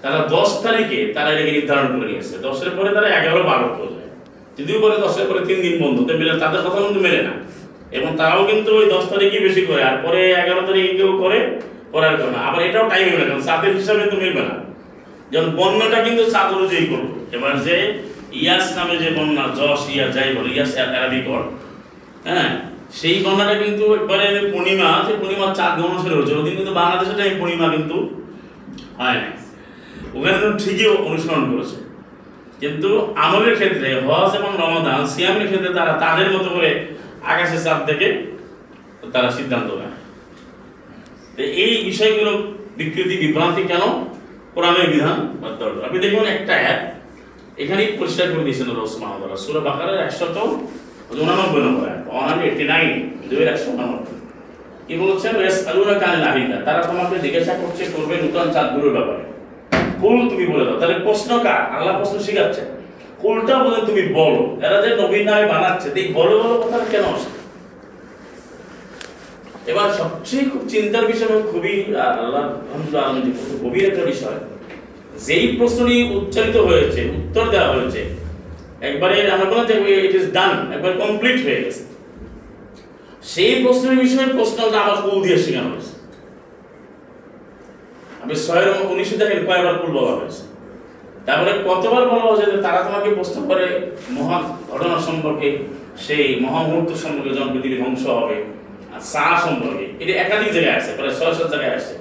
তারা দশ তারিখে তারা এটাকে নির্ধারণ করে নিয়েছে। দশের পরে তারা এগারো বারো করে যায়। যদিও পরে দশের পরে তিন দিন বন্ধ। তো মেলে তাদের কথা কিন্তু মেলে না। এবং তারাও কিন্তু ওই দশ তারিখে বেশি করে। আর পরে এগারো তারিখে কেউ করে করার করে না আবার এটাও টাইম মিলে না চাঁদের হিসাবে তো মিলবে না। যেমন বন্যাটা কিন্তু চাঁদ অনুযায়ী করব। এবার যে ইয়াস নামে যে বন্যা, যশ, ইয়া, যাই বলে, ইয়াস অ্যারাবিক ওয়ার্ড হ্যাঁ? সেই বন্যাটা কিন্তু একবারে পূর্ণিমা, যে পূর্ণিমা চাঁদ অনুসারে হচ্ছে ওদিন কিন্তু বাংলাদেশে টাইম পূর্ণিমা কিন্তু হয় না ওখানে কিন্তু ঠিকই অনুসরণ করেছে। কিন্তু আমলের ক্ষেত্রে, হজ এবং রমাদান, সিয়ামের ক্ষেত্রে তারা তাদের মতো করে আকাশের চাপ থেকে তারা সিদ্ধান্ত নেয়। এই বিষয়গুলো বিকৃতি বিভ্রান্তি কেন? কোরআনের বিধান আপনি দেখুন একটা অ্যাপ এখানেই পরিষ্কার করে দিয়েছেন রসমান সুরা বাকারের একশত উনানব্বই নম্বর অ্যাপ ওয়ান হান্ড্রেড এইটি নাইন দুই একশো উনানব্বই। কি বলছেন? ওয়েস আলুনা কানে আহিল্লা তারা তোমাকে জিজ্ঞাসা করছে, করবে নূতন চাঁদগুলোর ব্যাপারে। কুল তুমি বলে দাও। তাহলে প্রশ্ন কার? আল্লাহ প্রশ্ন শিখাচ্ছে কুলটা বলে তুমি বলো। এরা যে নবীন নামে বানাচ্ছে এই বলো বলো কথা কেন আসে? এবার সবচেয়ে খুব চিন্তার বিষয় এবং খুবই একটা বিষয়, যেই প্রশ্নটি উচ্চারিত হয়েছে, উত্তর দেওয়া হয়েছে, একবারে আমরা বললাম যে ইট ইজ ডান একবার কমপ্লিট হয়ে গেছে। সেই প্রশ্নের বিষয়ে প্রশ্নটা আবার কুল দিয়ে শেখানো হয়েছে? আমি ছয়ের উনিশে দেখেন কয়বার কুল বলা হয়েছে তারপরে কতবার বলা হয়েছে তারা তোমাকে প্রশ্ন করে মহান ঘটনা সম্পর্কে, সেই মহামুহূর্ত সম্পর্কে যখন পৃথিবী ধ্বংস হবে। চা সম্পর্কে। এটা একাধিক জায়গায় আছে প্রায় ছয় সাত জায়গায় আছে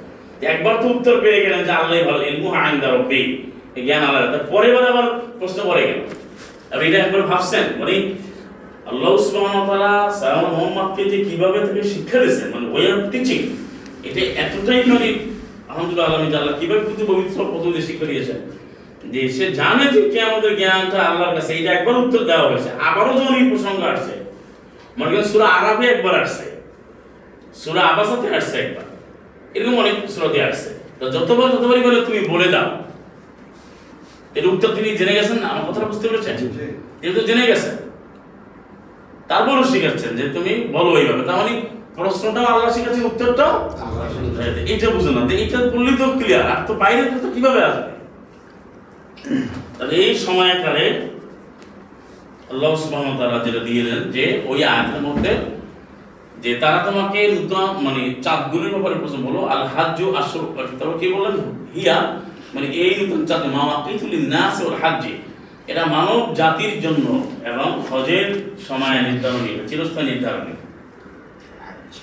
একবার তো উত্তর পেয়ে গেলেন যে আল্লাহ ভালো, ইলমু আইন্দা রব্বি জ্ঞান আল্লাহ পরের বার আবার প্রশ্ন করে গেল। আপনি এটা একবার ভাবছেন? মানে আল্লাহ ওয়া সালাম মুহাম্মদকে যে কীভাবে তাকে শিক্ষা দিয়েছেন? মানে ওয়ে অফ টিচিং এটা এতটাই মানে আলহামদুলিল্লাহ আলমী আল্লাহ কীভাবে কিন্তু পবিত্র পদ্ধতি শিক্ষা দিয়েছেন? যে সে জানে যে কে আমাদের জ্ঞানটা আল্লাহর কাছে, এটা একবার উত্তর দেওয়া হয়েছে। আবারও যখন এই প্রসঙ্গ আসছে, মনে করেন সুরা আরাবে একবার আসছে। সুরা আবাসাতে আসছে একবার। এরকম অনেক সুরাতে আসছে। তো যতবার যতবারই বলে তুমি বলে দাও। এর উত্তর তিনি জেনে গেছেন না? আমার কথাটা বুঝতে পেরেছেন? যেহেতু জেনে গেছেন। তারপরও শিখাচ্ছেন যে তুমি বলো এইভাবে। তার মানে প্রশ্নটাও আল্লাহ শিখাচ্ছেন উত্তরটাও এইটা বুঝে না এইটা বললেই তো ক্লিয়ার আর তো বাইরে তো কীভাবে আসবে? তাহলে এই সময়কালে আল্লাহ ওয়া তাআলা যেটা দিয়ে দেন যে ওই আয়াতের মধ্যে যে তারা তোমাকে মানে চাঁদগুলির ব্যাপারে প্রশ্ন বলো আল হাজ্জু আশর তারপর কি বললেন? হিয়া মানে এই নতুন চাঁদ মাওয়াকিতুল নাস ওয়াল হাজ্জি। এটা মানব জাতির জন্য এবং হজের সময় নির্ধারণী চিরস্থায়ী নির্ধারণী।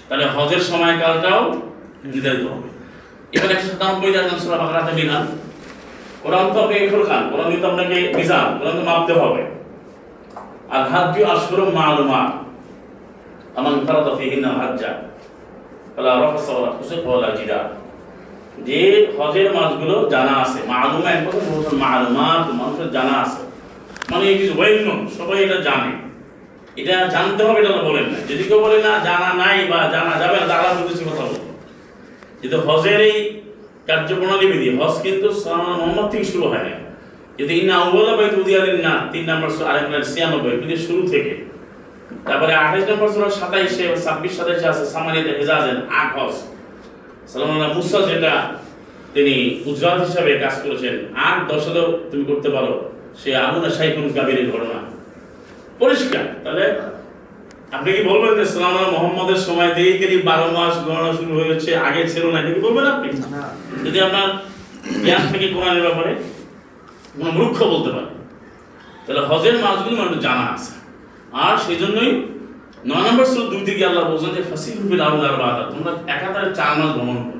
তাহলে হজের সময়কালটাও নির্ধারিত হবে। এবার একশো সাতানব্বই জানেন সুরা বাকারাতে বিধান কোরআন তো আপনাকে ফুরকান কোরআন কিন্তু আপনাকে মিজান, কোরআন তো মাপতে হবে। আর হাজ্জু আশহুরু মালুমাত। আমান ফারাদা ফিহিন্না হাজ্জা ফালা রাফাসা ওয়ালা ফুসুক ওয়ালা জিদাল যে হজের মাসগুলো জানা আছে, মালুমা এক কথা বলছেন মালুমাত, মানুষের জানা আছে। মানে ইট ইজ ওয়েল নোন সবাই এটা জানে। এটা জানতে হবে, এটা বলেন না। যদি কেউ বলে না, জানা নাই বা জানা যাবে না তারা উদ্দেশ্যে কথা বলব কিন্তু হজের এই কার্যপ্রণালী বিধি, হজ কিন্তু সালাম মোহাম্মদ থেকে শুরু হয় না। যদি ইন্না আউ্বালা বাইত উদিয়ালিন না তিন নম্বর আরেকবার ছিয়ানব্বই কিন্তু শুরু থেকে। তারপরে আঠাইশ নম্বর সুরা সাতাইশে ছাব্বিশ সাতাইশে আছে সামানিয়াতে হেজাজেন আট হজ মুসা যেটা তিনি গুজরাট হিসাবে কাজ করেছেন আট দশ তুমি করতে পারো সে আমুনা সাইকুন কাবিরের ঘটনা। পরিষ্কার তাহলে আপনি কি বলবেন যে সালাম মোহাম্মদের সময় থেকে তিনি বারো মাস গণনা শুরু হয়েছে আগে ছিল না? এটা কি বলবেন আপনি? যদি আপনার জ্ঞান থেকে কোরআনের ব্যাপারে কোনো মূর্খ বলতে পারে তাহলে হজের মাসগুলো মানুষ জানা আছে। আর সেই জন্যই নয় নম্বর সুর দুই দিকে আল্লাহ বলছেন যে ফাসিল হুবিল আবদার বাদা তোমরা একাধারে চার মাস ভ্রমণ করো।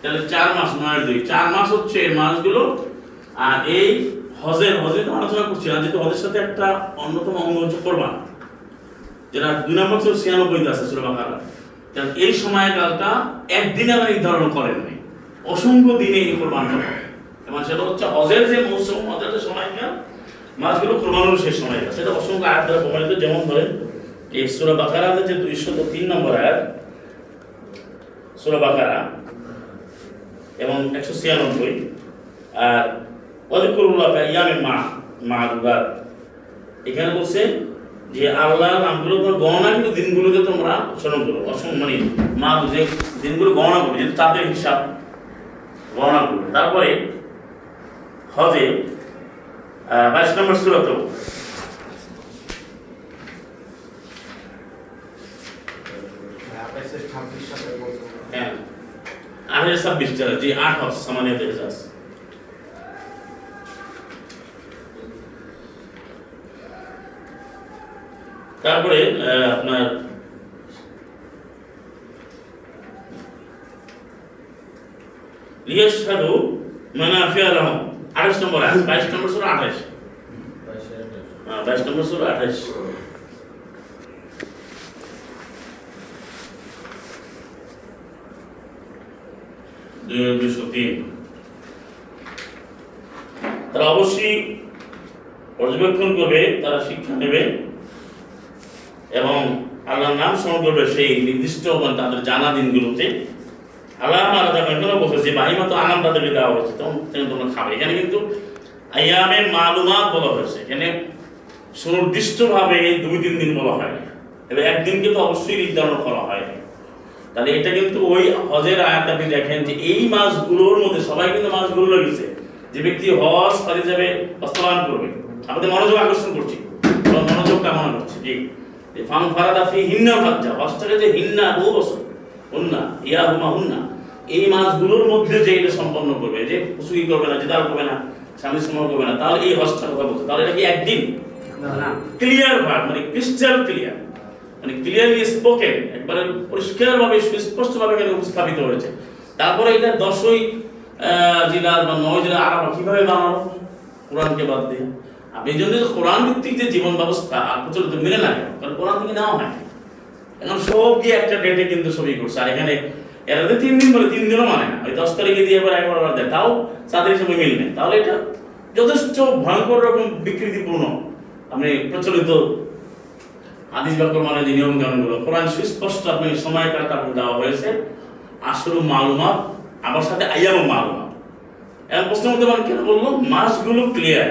তাহলে চার মাস নয় দুই চার মাস হচ্ছে এই মাসগুলো, আর এই হজের হজে তো আলোচনা করছি। না যেহেতু হজের সাথে একটা অন্যতম অঙ্গ হচ্ছে কোরবান, যেটা দুই নম্বর সুর ছিয়ানব্বইতে আছে, সুরা বাকারা। তাহলে এই সময়কালটা একদিনে আমরা নির্ধারণ করেননি অসংখ্য দিনে এই কোরবান করা হয়। এবং সেটা হচ্ছে হজের যে মৌসুম, হজের সময়কাল মাছগুলো কোরবানোর শেষ সময়কাল সেটা অসংখ্য আয়াত দ্বারা প্রমাণিত। যেমন ধরেন, এই সুরা বাকারাতে যে দুইশো তিন নম্বর আয়াত, সুরা বাকারা, এবং একশো ছিয়ানব্বই, আর অধিকুরুল্লাহ ইয়ামে মা মা দুগার এখানে বলছে যে আল্লাহর নামগুলো তোমরা গণনা কিন্তু দিনগুলোকে তোমরা স্মরণ করো। অসম মানে মা যে দিনগুলো গণনা করবে যেহেতু তাদের হিসাব গণনা করবে। তারপরে হজে বাইশ নম্বর সুরত ছাব্বিশ আট তারপরে আপনার লিয়াশহাদু মানাফিয়া লাহুম 28 নম্বর 22 নম্বর সূরা 28 হ্যাঁ 22 নম্বর সূরা 28 দুই- দুইশো তিন তারা অবশ্যই পর্যবেক্ষণ করবে, তারা শিক্ষা নেবে এবং আল্লাহর নাম স্মরণ করবে সেই নির্দিষ্ট তাদের জানা দিনগুলোতে। আল্লাহ আলাদা করে কোনো বলছে যে, বাহিমা তো আনাম তাদেরকে দেওয়া হয়েছে তখন তোমরা খাবে। এখানে কিন্তু আয়ামে মালুমাত বলা হয়েছে। এখানে সুনির্দিষ্টভাবে দুই, তিন দিন বলা হয় এবার একদিন কিন্তু অবশ্যই নির্ধারণ করা হয় তাহলে এটা কিন্তু ওই হজের আয়াত আপনি দেখেন যে, এই মাসগুলোর মধ্যে সবাই কিন্তু মাসগুলো লেগেছে যে ব্যক্তি হজ পারে যাবে বাস্তবায়ন করবে। আমাদের মনোযোগ আকর্ষণ করছি। মনোযোগ কামনা করছি। যে ফাং ফারাদা ফি হিন্না ভাজ্জা হজটাকে যে হিন্না বহু বছর। হুন্না ইয়া হুমা হুন্না। এই মাসগুলোর মধ্যে যে এটা সম্পন্ন করবে যে কুসুকি করবে না জেদাল করবে না স্বামী সময় করবে না তাহলে এই হজটার কথা বলছে। তাহলে এটা কি একদিন? ক্লিয়ার ভার্ড মানে ক্রিস্টাল ক্লিয়ার মানে ক্লিয়ারলি স্পোকেন একবারে পরিষ্কারভাবে সুস্পষ্টভাবে এখানে উপস্থাপিত হয়েছে। তারপরে এটা দশই জেলার বা নয় জেলা আরব কীভাবে বানানো কোরআনকে বাদ দিয়ে। আপনি এই জন্য কোরআন ভিত্তিক যে জীবন ব্যবস্থা আর প্রচলিত মেনে লাগে কারণ কোরআন থেকে নেওয়া হয় এখন সব গিয়ে একটা ডেটে কিন্তু ছবি করছে। আর এখানে এরা তো তিন দিন বলে তিন দিনও মানে না। ওই দশ তারিখে দিয়ে এবার একবার আবার দেয়। তাও চাঁদের হিসেবে মিল নেই তাহলে এটা যথেষ্ট ভয়ঙ্কর রকম বিকৃতিপূর্ণ, আপনি প্রচলিত আদিস বাক্য মানে যে নিয়ম কানুনগুলো কোরআন সুস্পষ্ট আপনি সময় আপনি দেওয়া হয়েছে। আসল মালুমাত আমার সাথে আইয়াম মালুমাত। এখন প্রশ্ন করতে পারেন, কেন বলল? মাসগুলো ক্লিয়ার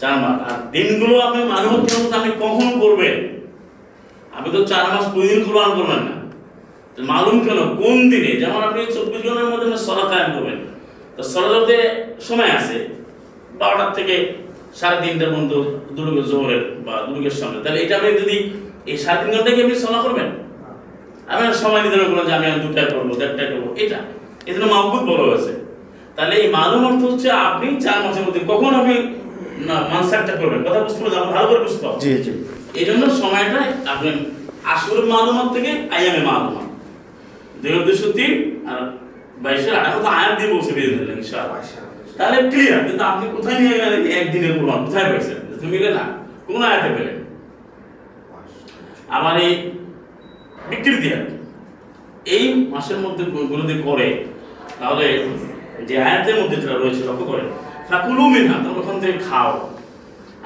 চার মাস। আর দিনগুলো আপনি কেন আপনি কখন করবেন? আপনি তো চার মাস প্রতিদিন কোরআন করবেন না। মালুম কেন? কোন দিনে? যেমন আপনি চব্বিশ ঘণ্টার মধ্যে সলা কায়েম করবেন। তো সলাতে সময় আছে। বারোটার থেকে সাড়ে তিনটা পর্যন্ত দুর্গের জোহরের বা দুর্গের সামনে। তাহলে এটা আপনি যদি এই সাড়ে তিন ঘণ্টা কি আপনি সলা করবেন? আমি সময় নির্ধারণ করলাম যে আমি দুটায় করব দেড়টায় করব। এটা এই জন্য মাহবুদ বড় হয়েছে। তাহলে এই মালুম অর্থ হচ্ছে আপনি চার মাসের মধ্যে কখন আপনি না মানসারটা করবেন? কথা বুঝতে পারছেন ভালো করে বুঝতে জি এই জন্য সময়টা আপনি আসল মালুমাত থেকে আইয়ামে মালুমাত। দুই হাজার দুশো তিন আর বাইশের আঠারো তো আয়াত দিয়ে বলছে দিলেন, ইনশাআল্লাহ। তাহলে ক্লিয়ার কিন্তু আপনি কোথায় নিয়ে গেলেন একদিনের প্রমাণ কোথায় পাইছেন তুমি না কোন আয়াতে পেলেন? আমার এই বিকৃতি আর এই মাসের মধ্যে গুলোতে করে, তাহলে যে আয়াতের মধ্যে যেটা রয়েছে, লক্ষ্য করে ফাকুলু মিনহা, তোমরা ওখান থেকে খাও।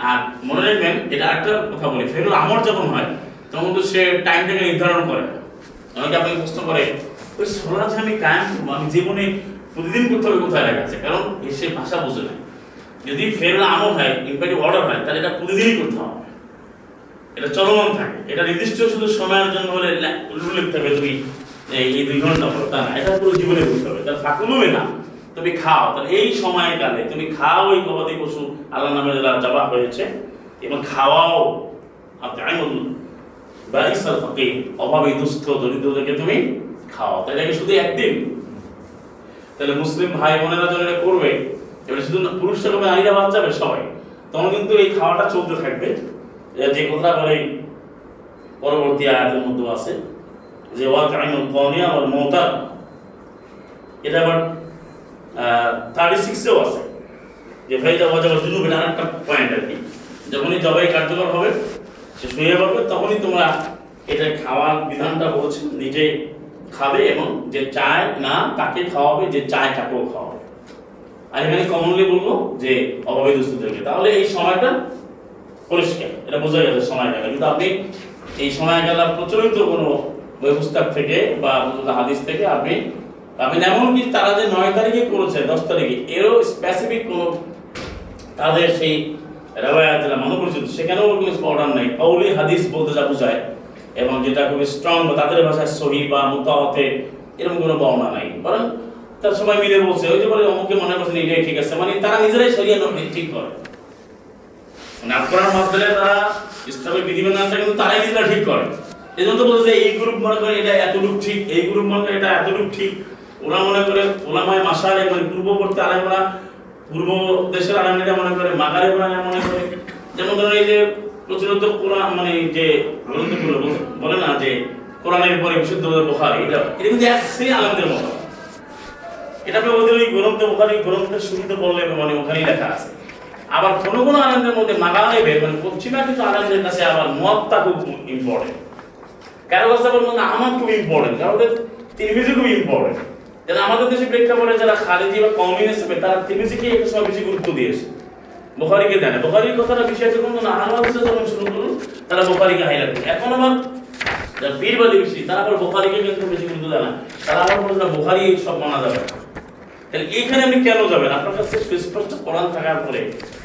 আর মনে রাখবেন, এটা একটা কথা বলি, ফেরুল আমর যখন হয়, তখন তো সে টাইমটাকে নির্ধারণ করে। অনেকে আপনাকে প্রশ্ন করে ওই যে আমি কায়েম করব, আমি জীবনে প্রতিদিন করতে হবে কোথায় লেখা আছে? কারণ এ সে ভাষা বোঝে না। যদি ফেরুল আমর হয় ইম্পারেটিভ অর্ডার হয়, তাহলে এটা প্রতিদিনই করতে হবে। এটা চলমান থাকে। এটা নির্দিষ্ট শুধু সময়ের জন্য হলে লে- উল্লেখ থাকবে তুমি এই দুই ঘণ্টা পর, তা না, এটা পুরো জীবনে করতে হবে। তার ফাঁকুলুবে না তুমি খাও। তাহলে এই সময়কালে তুমি খাও এই গবাদি পশু আল্লাহ নামে যারা জবা হয়েছে, এবং খাওয়াও। আপনি আইনুল বারিসাল ফাকির, অভাবী, দুস্থ, দরিদ্রদেরকে তুমি খাওয়াও তাই কি শুধু একদিন। তাহলে মুসলিম ভাই বোনেরা এটা করবে, এবারে শুধু পুরুষরা করবে নারীরা বাদ যাবে সবাই, তখন কিন্তু এই খাওয়াটা চলতে থাকবে। যে কথা বলে, পরবর্তী আয়াতের মধ্যে আছে যে ওয়াকাইনুল কনিয়া ওয়াল মৌতার এটা আবার থার্টি সিক্সেও আছে। যে ভাইটা ওয়াজাবার জুনুব এটা আরেকটা পয়েন্ট আর কি। যখনই জবাই কার্যকর হবে, সে শুয়ে পড়বে, তখনই তোমরা এটা খাওয়ার বিধানটা বলছে, নিজে খাবে এবং যে চায় না, তাকে খাওয়াবে, যে চায় তাকেও খাওয়াবে। আর এখানে কমনলি বলব যে অভাবী দুস্থদেরকে তাহলে এই সময়টা পরিষ্কার। এটা বোঝা গেছে সময় গেল কিন্তু আপনি এই সময় গেল প্রচলিত কোনো বই পুস্তক থেকে বা হাদিস থেকে আপনি আপনি এমনকি তারা যে নয় তারিখে করেছে, দশ তারিখে, এরও স্পেসিফিক কোনো তাদের সেই রেওয়ায়াত যেটা মনোপরিচিত, সেখানেও কোনো অর্ডার নেই। কৌলি হাদিস বলতে যা বোঝায় এবং যেটা খুবই স্ট্রং তাদের ভাষায় সহি বা মোতাহতে এরকম কোনো বর্ণনা নাই। বরং তার সময় মিলে বলছে, ওই যে বলে অমুকে মনে করছেন এটাই ঠিক আছে মানে তারা নিজেরাই সরিয়ে ঠিক করে। মানে আপনার মাধ্যমে তারা ইসলামের বিধিবিধানটা কিন্তু তারাই নিজেরা ঠিক করে। এই জন্য তো বলছে এই গ্রুপ মনে করে এটা এতটুক ঠিক, এই গ্রুপ মনে করে এটা এতটুক ঠিক। ওরা মনে করে, ওলামায় মাসারে মানে পূর্ববর্তী আলেমরা, পূর্ব দেশের আলেমরা মনে করে মাগারে মনে করে। যেমন ধরুন এই যে কোরআন মানে যে বলে- না যে কোরআনের পরে বিশুদ্ধ বোখারি, এটা এটা কিন্তু এক আলেমদের মতো। এটা আপনি ওদের ওই গ্রন্থ গ্রন্থের শুরুতে বললে মানে ওখানেই লেখা আছে। আবার কোনো কোনো আনন্দের মধ্যে মাগালেবে মানে পশ্চিমা কিছু আনন্দের কাছে আবার মতটা খুব ইম্পর্টেন্ট কারও কাছে আমার খুব ইম্পর্টেন্ট কারণ ওদের তিরমিজি খুব ইম্পর্টেন্ট যেন আমাদের দেশে প্রেক্ষাপটে যারা খারেজি বা কমিউনিস্ট তারা তিরমিজিকে একটা সময় বেশি গুরুত্ব দিয়েছে। বোখারিকে দেয় না বোখারির কথাটা বেশি আছে কোনো না আহমাদিসে যখন শুরু করুন তারা বোখারিকে হাইলাইট করে এখন আবার যারা বীরবাদী বেশি তারা আবার বোখারিকে কিন্তু বেশি গুরুত্ব দেয় না। তারা আবার বলে না বোখারি সব মানা যাবে তাহলে এইখানে আপনি কেন যাবেন? আপনার কাছে সুস্পষ্ট কোরআন থাকার পরে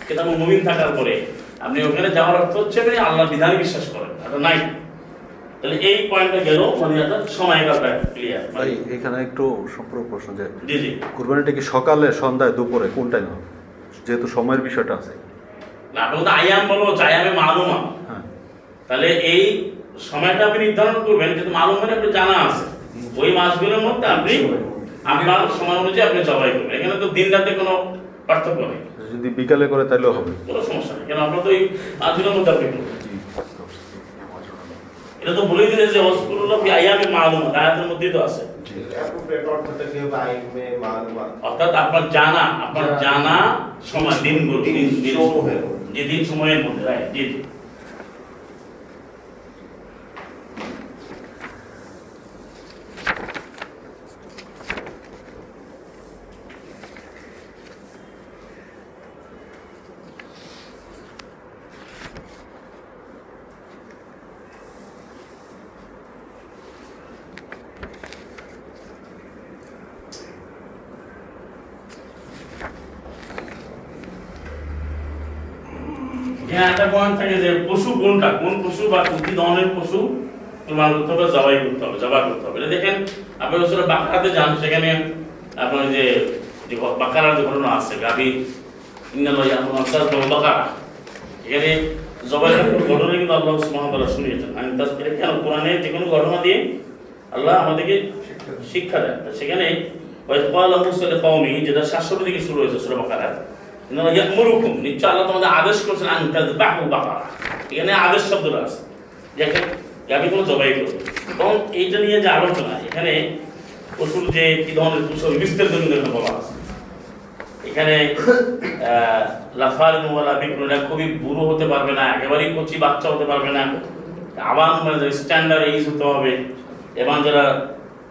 কিতাব মুমিন থাকার পরে আপনি ওখানে যাওয়ার অর্থ হচ্ছে আপনি আল্লাহ বিধানে বিশ্বাস করেন এটা নাই। তাহলে এই পয়েন্টটা গেল মানে একটা সময়কালটা ক্লিয়ার ভাই এখানে একটু সম্পর্ক প্রশ্ন যে জি জি। কুরবানিটা কি সকালে সন্ধ্যায় দুপুরে কোন টাইম হবে? যেহেতু সময়ের বিষয়টা আছে। না আপনি তো আয়াম বলো আয়ামে মালুমা। হ্যাঁ। তাহলে এই সময়টা আপনি নির্ধারণ করবেন যেহেতু মালুম মানে আপনি জানা আছে। ওই মাসগুলোর মধ্যে আপনি আপনার সময় অনুযায়ী আপনি জবাই করবেন। এখানে তো দিন রাতে কোনো পার্থক্য নেই। যদি বিকালে করে তাহলে হবে। কোনো সমস্যা নেই। কেন আমরা তো এই মাসগুলোর মধ্যে আপনি করবেন এটা তো বলেই দিলে যে হসপিটাল ফি আইয়ামি মালুম আয়াতের মধ্যেই তো আছে। অর্থাৎ আপনার জানা আপনার জানা সময় দিনগুলো দিন সময়ের মধ্যে। রাইট জি জি এখানে একটা পয়েন্ট থাকে যে পশু কোনটা কোন পশু বা কি ধরনের পশু প্রমাণ করতে হবে জবাই করতে হবে জবাই করতে হবে। দেখেন আপনি আসলে বাঁকাতে যান সেখানে আপনার যে বাঁকারার যে ঘটনা আছে বাকারা এখানে জবাই ঘটনা কিন্তু আল্লাহ সুবহানাহু শুনিয়েছেন। আমি এটা কেন কোরআনে যে কোনো ঘটনা দিয়ে আল্লাহ আমাদেরকে শিক্ষা দেন। সেখানে যেটা 700 দিকে শুরু হয়েছে সূরা বাকারা ইয়ামুরুকুম নিশ্চয় আল্লাহ তোমাদের আদেশ করেছেন আন তাযবাহু বাকারা এখানে আদেশ শব্দটা আছে। যে গাভী কোনো জবাই করো এবং এইটা নিয়ে যে আলোচনা, এখানে পশুর যে কি ধরনের বিস্তারিত কিন্তু এখানে বলা আছে। এখানে লাফার বিক্রয়টা খুবই বুড়ো হতে পারবে না, একেবারেই কচি বাচ্চা হতে পারবে না। আবার স্ট্যান্ডার্ড এইজ হতে হবে এবং যারা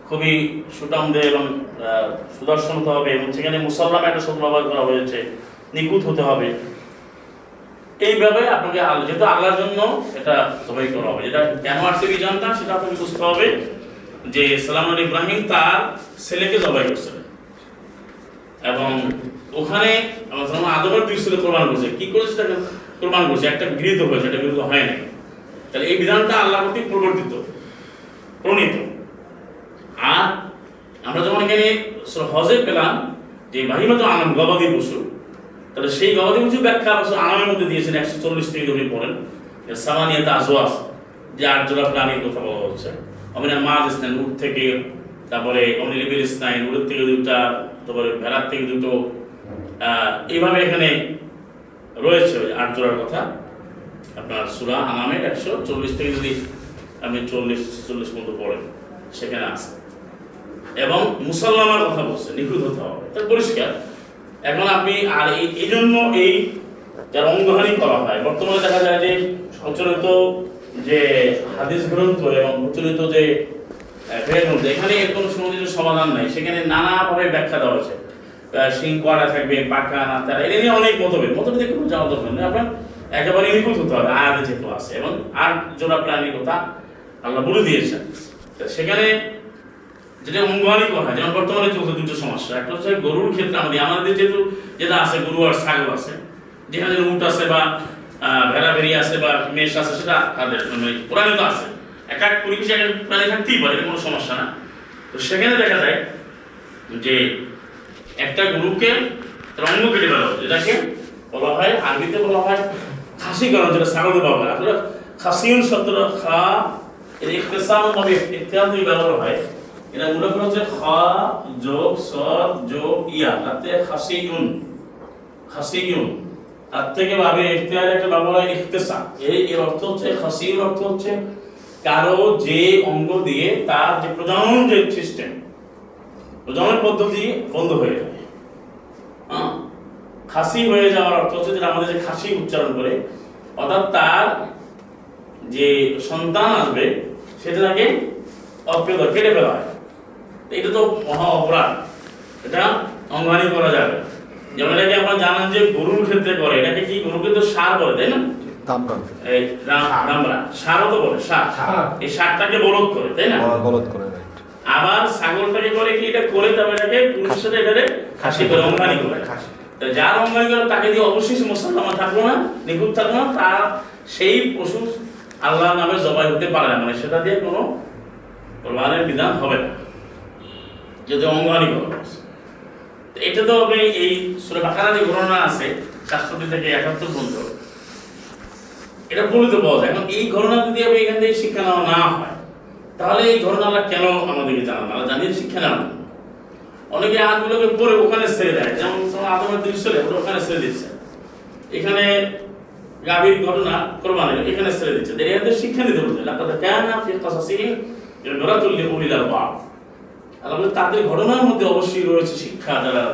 খুবই সুটামদে এবং সুদর্শন হতে হবে। এবং সেখানে মুসল্লাম একটা শব্দ ব্যবহার করা হয়েছে, নিখুঁত হতে হবে। এইভাবে আপনাকে যেহেতু আল্লাহর জন্য এটা সবাই করা হবে, যেটা কেন আসছে জানতাম সেটা আপনাকে বুঝতে হবে যে সালাম ইব্রাহিম তার ছেলেকে জবাই করছে। এবং ওখানে আদমের দুই ছেলে কোরবান করছে। কি করেছে সেটা কোরবান করছে, একটা গৃহীত হয়েছে, একটা গৃহীত হয় নাই। তাহলে এই বিধানটা আল্লাহ কর্তৃক প্রবর্তিত, প্রণীত। আর আমরা যেমন এখানে হজে পেলাম, যে বাহিমাত আনাম গবাদি পশু তাহলে সেই গবাদি পশু ব্যাখ্যা অবশ্য আনামের মধ্যে দিয়েছেন, একশো চল্লিশ থেকে তুমি পড়েন সামানিয়াত আজওয়াস যে আট জোড়া প্রাণীর কথা বলা হচ্ছে। অমিনার মাছ ইসনাইন উট থেকে, তারপরে অমিনিলিবিল ইসনাইন উটের থেকে দুটা তারপরে ভেড়ার থেকে দুটো এইভাবে এখানে রয়েছে ওই আট জোড়ার কথা। আপনার সুরা আনামের একশো চল্লিশ থেকে যদি আপনি চল্লিশ চল্লিশ মতো পড়েন, সেখানে আছে। এবং মুসলমানের কথা বলছে, নিখুঁত হতে হবে। এটা পরিষ্কার। এখন আপনি আর এই এই জন্য এই যার অঙ্গহানি করা হয়, বর্তমানে দেখা যায় যে প্রচলিত যে হাদিস গ্রন্থ এবং প্রচলিত যে গ্রন্থ, এখানে কোনো সুনির্দিষ্ট সমাধান নাই। সেখানে নানাভাবে ব্যাখ্যা দেওয়া হয়েছে। শিং কড়া থাকবে পাকা না তারা এটা নিয়ে অনেক মতভেদ। মতভেদে কোনো যাওয়া দরকার নেই। আপনার একেবারে নিখুঁত হতে হবে, আয়াতে যেহেতু আছে। এবং আর জোড়া প্রাণীর কথা আল্লাহ বলে দিয়েছেন। সেখানে যেটা অঙ্গহানি করা যেমন বর্তমানে চলছে দুটো সমস্যা। একটা হচ্ছে গরুর ক্ষেত্রে আমাদের আমাদের যেহেতু যেটা আছে, গরু আর ছাগল আছে, যেখানে উট আছে বা ভেড়া ভেড়ি আছে বা মেষ আছে, সেটা তাদের মানে কোরআনে তো আছে। এক এক পরিবেশে এক এক প্রাণী থাকতেই পারে কোনো সমস্যা না। তো সেখানে দেখা যায় যে একটা গরুকে তার অঙ্গ কেটে ফেলা যেটাকে বলা হয়, আরবিতে বলা হয় খাসি করা যেটা ছাগলের বাবা। আসলে খাসিউন শব্দটা খা, এর ইখতিসাম ভাবে ইত্যাদি ব্যবহার হয়। এটা মূলত হচ্ছে খ যোগ সদ যোগ ইয়া তাতে খাসিউন খাসিউন তার থেকে ভাবে, ইখতিয়ার একটা ব্যবহার হয় ইখতিসাম এই এর অর্থ হচ্ছে খাসিউন অর্থ হচ্ছে কারও যে অঙ্গ দিয়ে তার যে প্রজনন যে সিস্টেম প্রজনন পদ্ধতি বন্ধ হয়ে যায়? খাসি হয়ে যাওয়ার অর্থ হচ্ছে যে আমাদের যে খাসি উচ্চারণ করে, অর্থাৎ তার যে সন্তান আসবে, সেটা তাকে অপ্রিয় কেটে ফেলা হয়। এটা তো মহা অপরাধ। এটা অঙ্গহানি করা যাবে। যেমন এটাকে আপনারা জানেন যে গরুর ক্ষেত্রে করে এটাকে কি গরুকে তো সার বলে তাই না? এই রামরা সারও তো বলে সার। সার। এই সারটাকে বলদ করে তাই না? গলত করে আবার ছাগলটাকে করে কি এটা করে তবে এটাকে পুরুষের সাথে এটাকে খাসি করে অঙ্গানি করে। খাসি। তা যার অঙ্গানি করে তাকে দিয়ে অবশ্যই না নিখুঁত থাকব না তার সেই পশু আল্লাহর নামে জবাই হতে পারে না মানে সেটা দিয়ে কোনো কোরবানের বিধান হবে না। যদি অঙ্গহানি হয়েছে। এটা তো আপনি এই সুরে বাকারা যে ঘটনা আছে, সাতষট্টি থেকে একাত্তর পর্যন্ত, এটা বলিতে পাওয়া যায়। এখন এই ঘটনা যদি আমি এখান থেকে শিক্ষা নেওয়া না হয়, তাহলে এই ঘটনা আল্লাহ কেন আমাদেরকে জানান? আল্লাহ জানিয়ে শিক্ষা জন্য। অনেকে আয়াতগুলোকে পরে ওখানে ছেড়ে দেয়। যেমন আদমের দৃশ্য ওরা ওখানে ছেড়ে দিচ্ছে। এখানে গাভীর ঘটনা কোরবানির এখানে ছেড়ে দিচ্ছে। এদের শিক্ষা নিতে বলছে, লাকাদ কানা ফি কাসাসিহিম ইবরাতুল লিউলিল আলবাব। আল্লাহ তাদের ঘটনার মধ্যে অবশ্যই রয়েছে শিক্ষা, যারা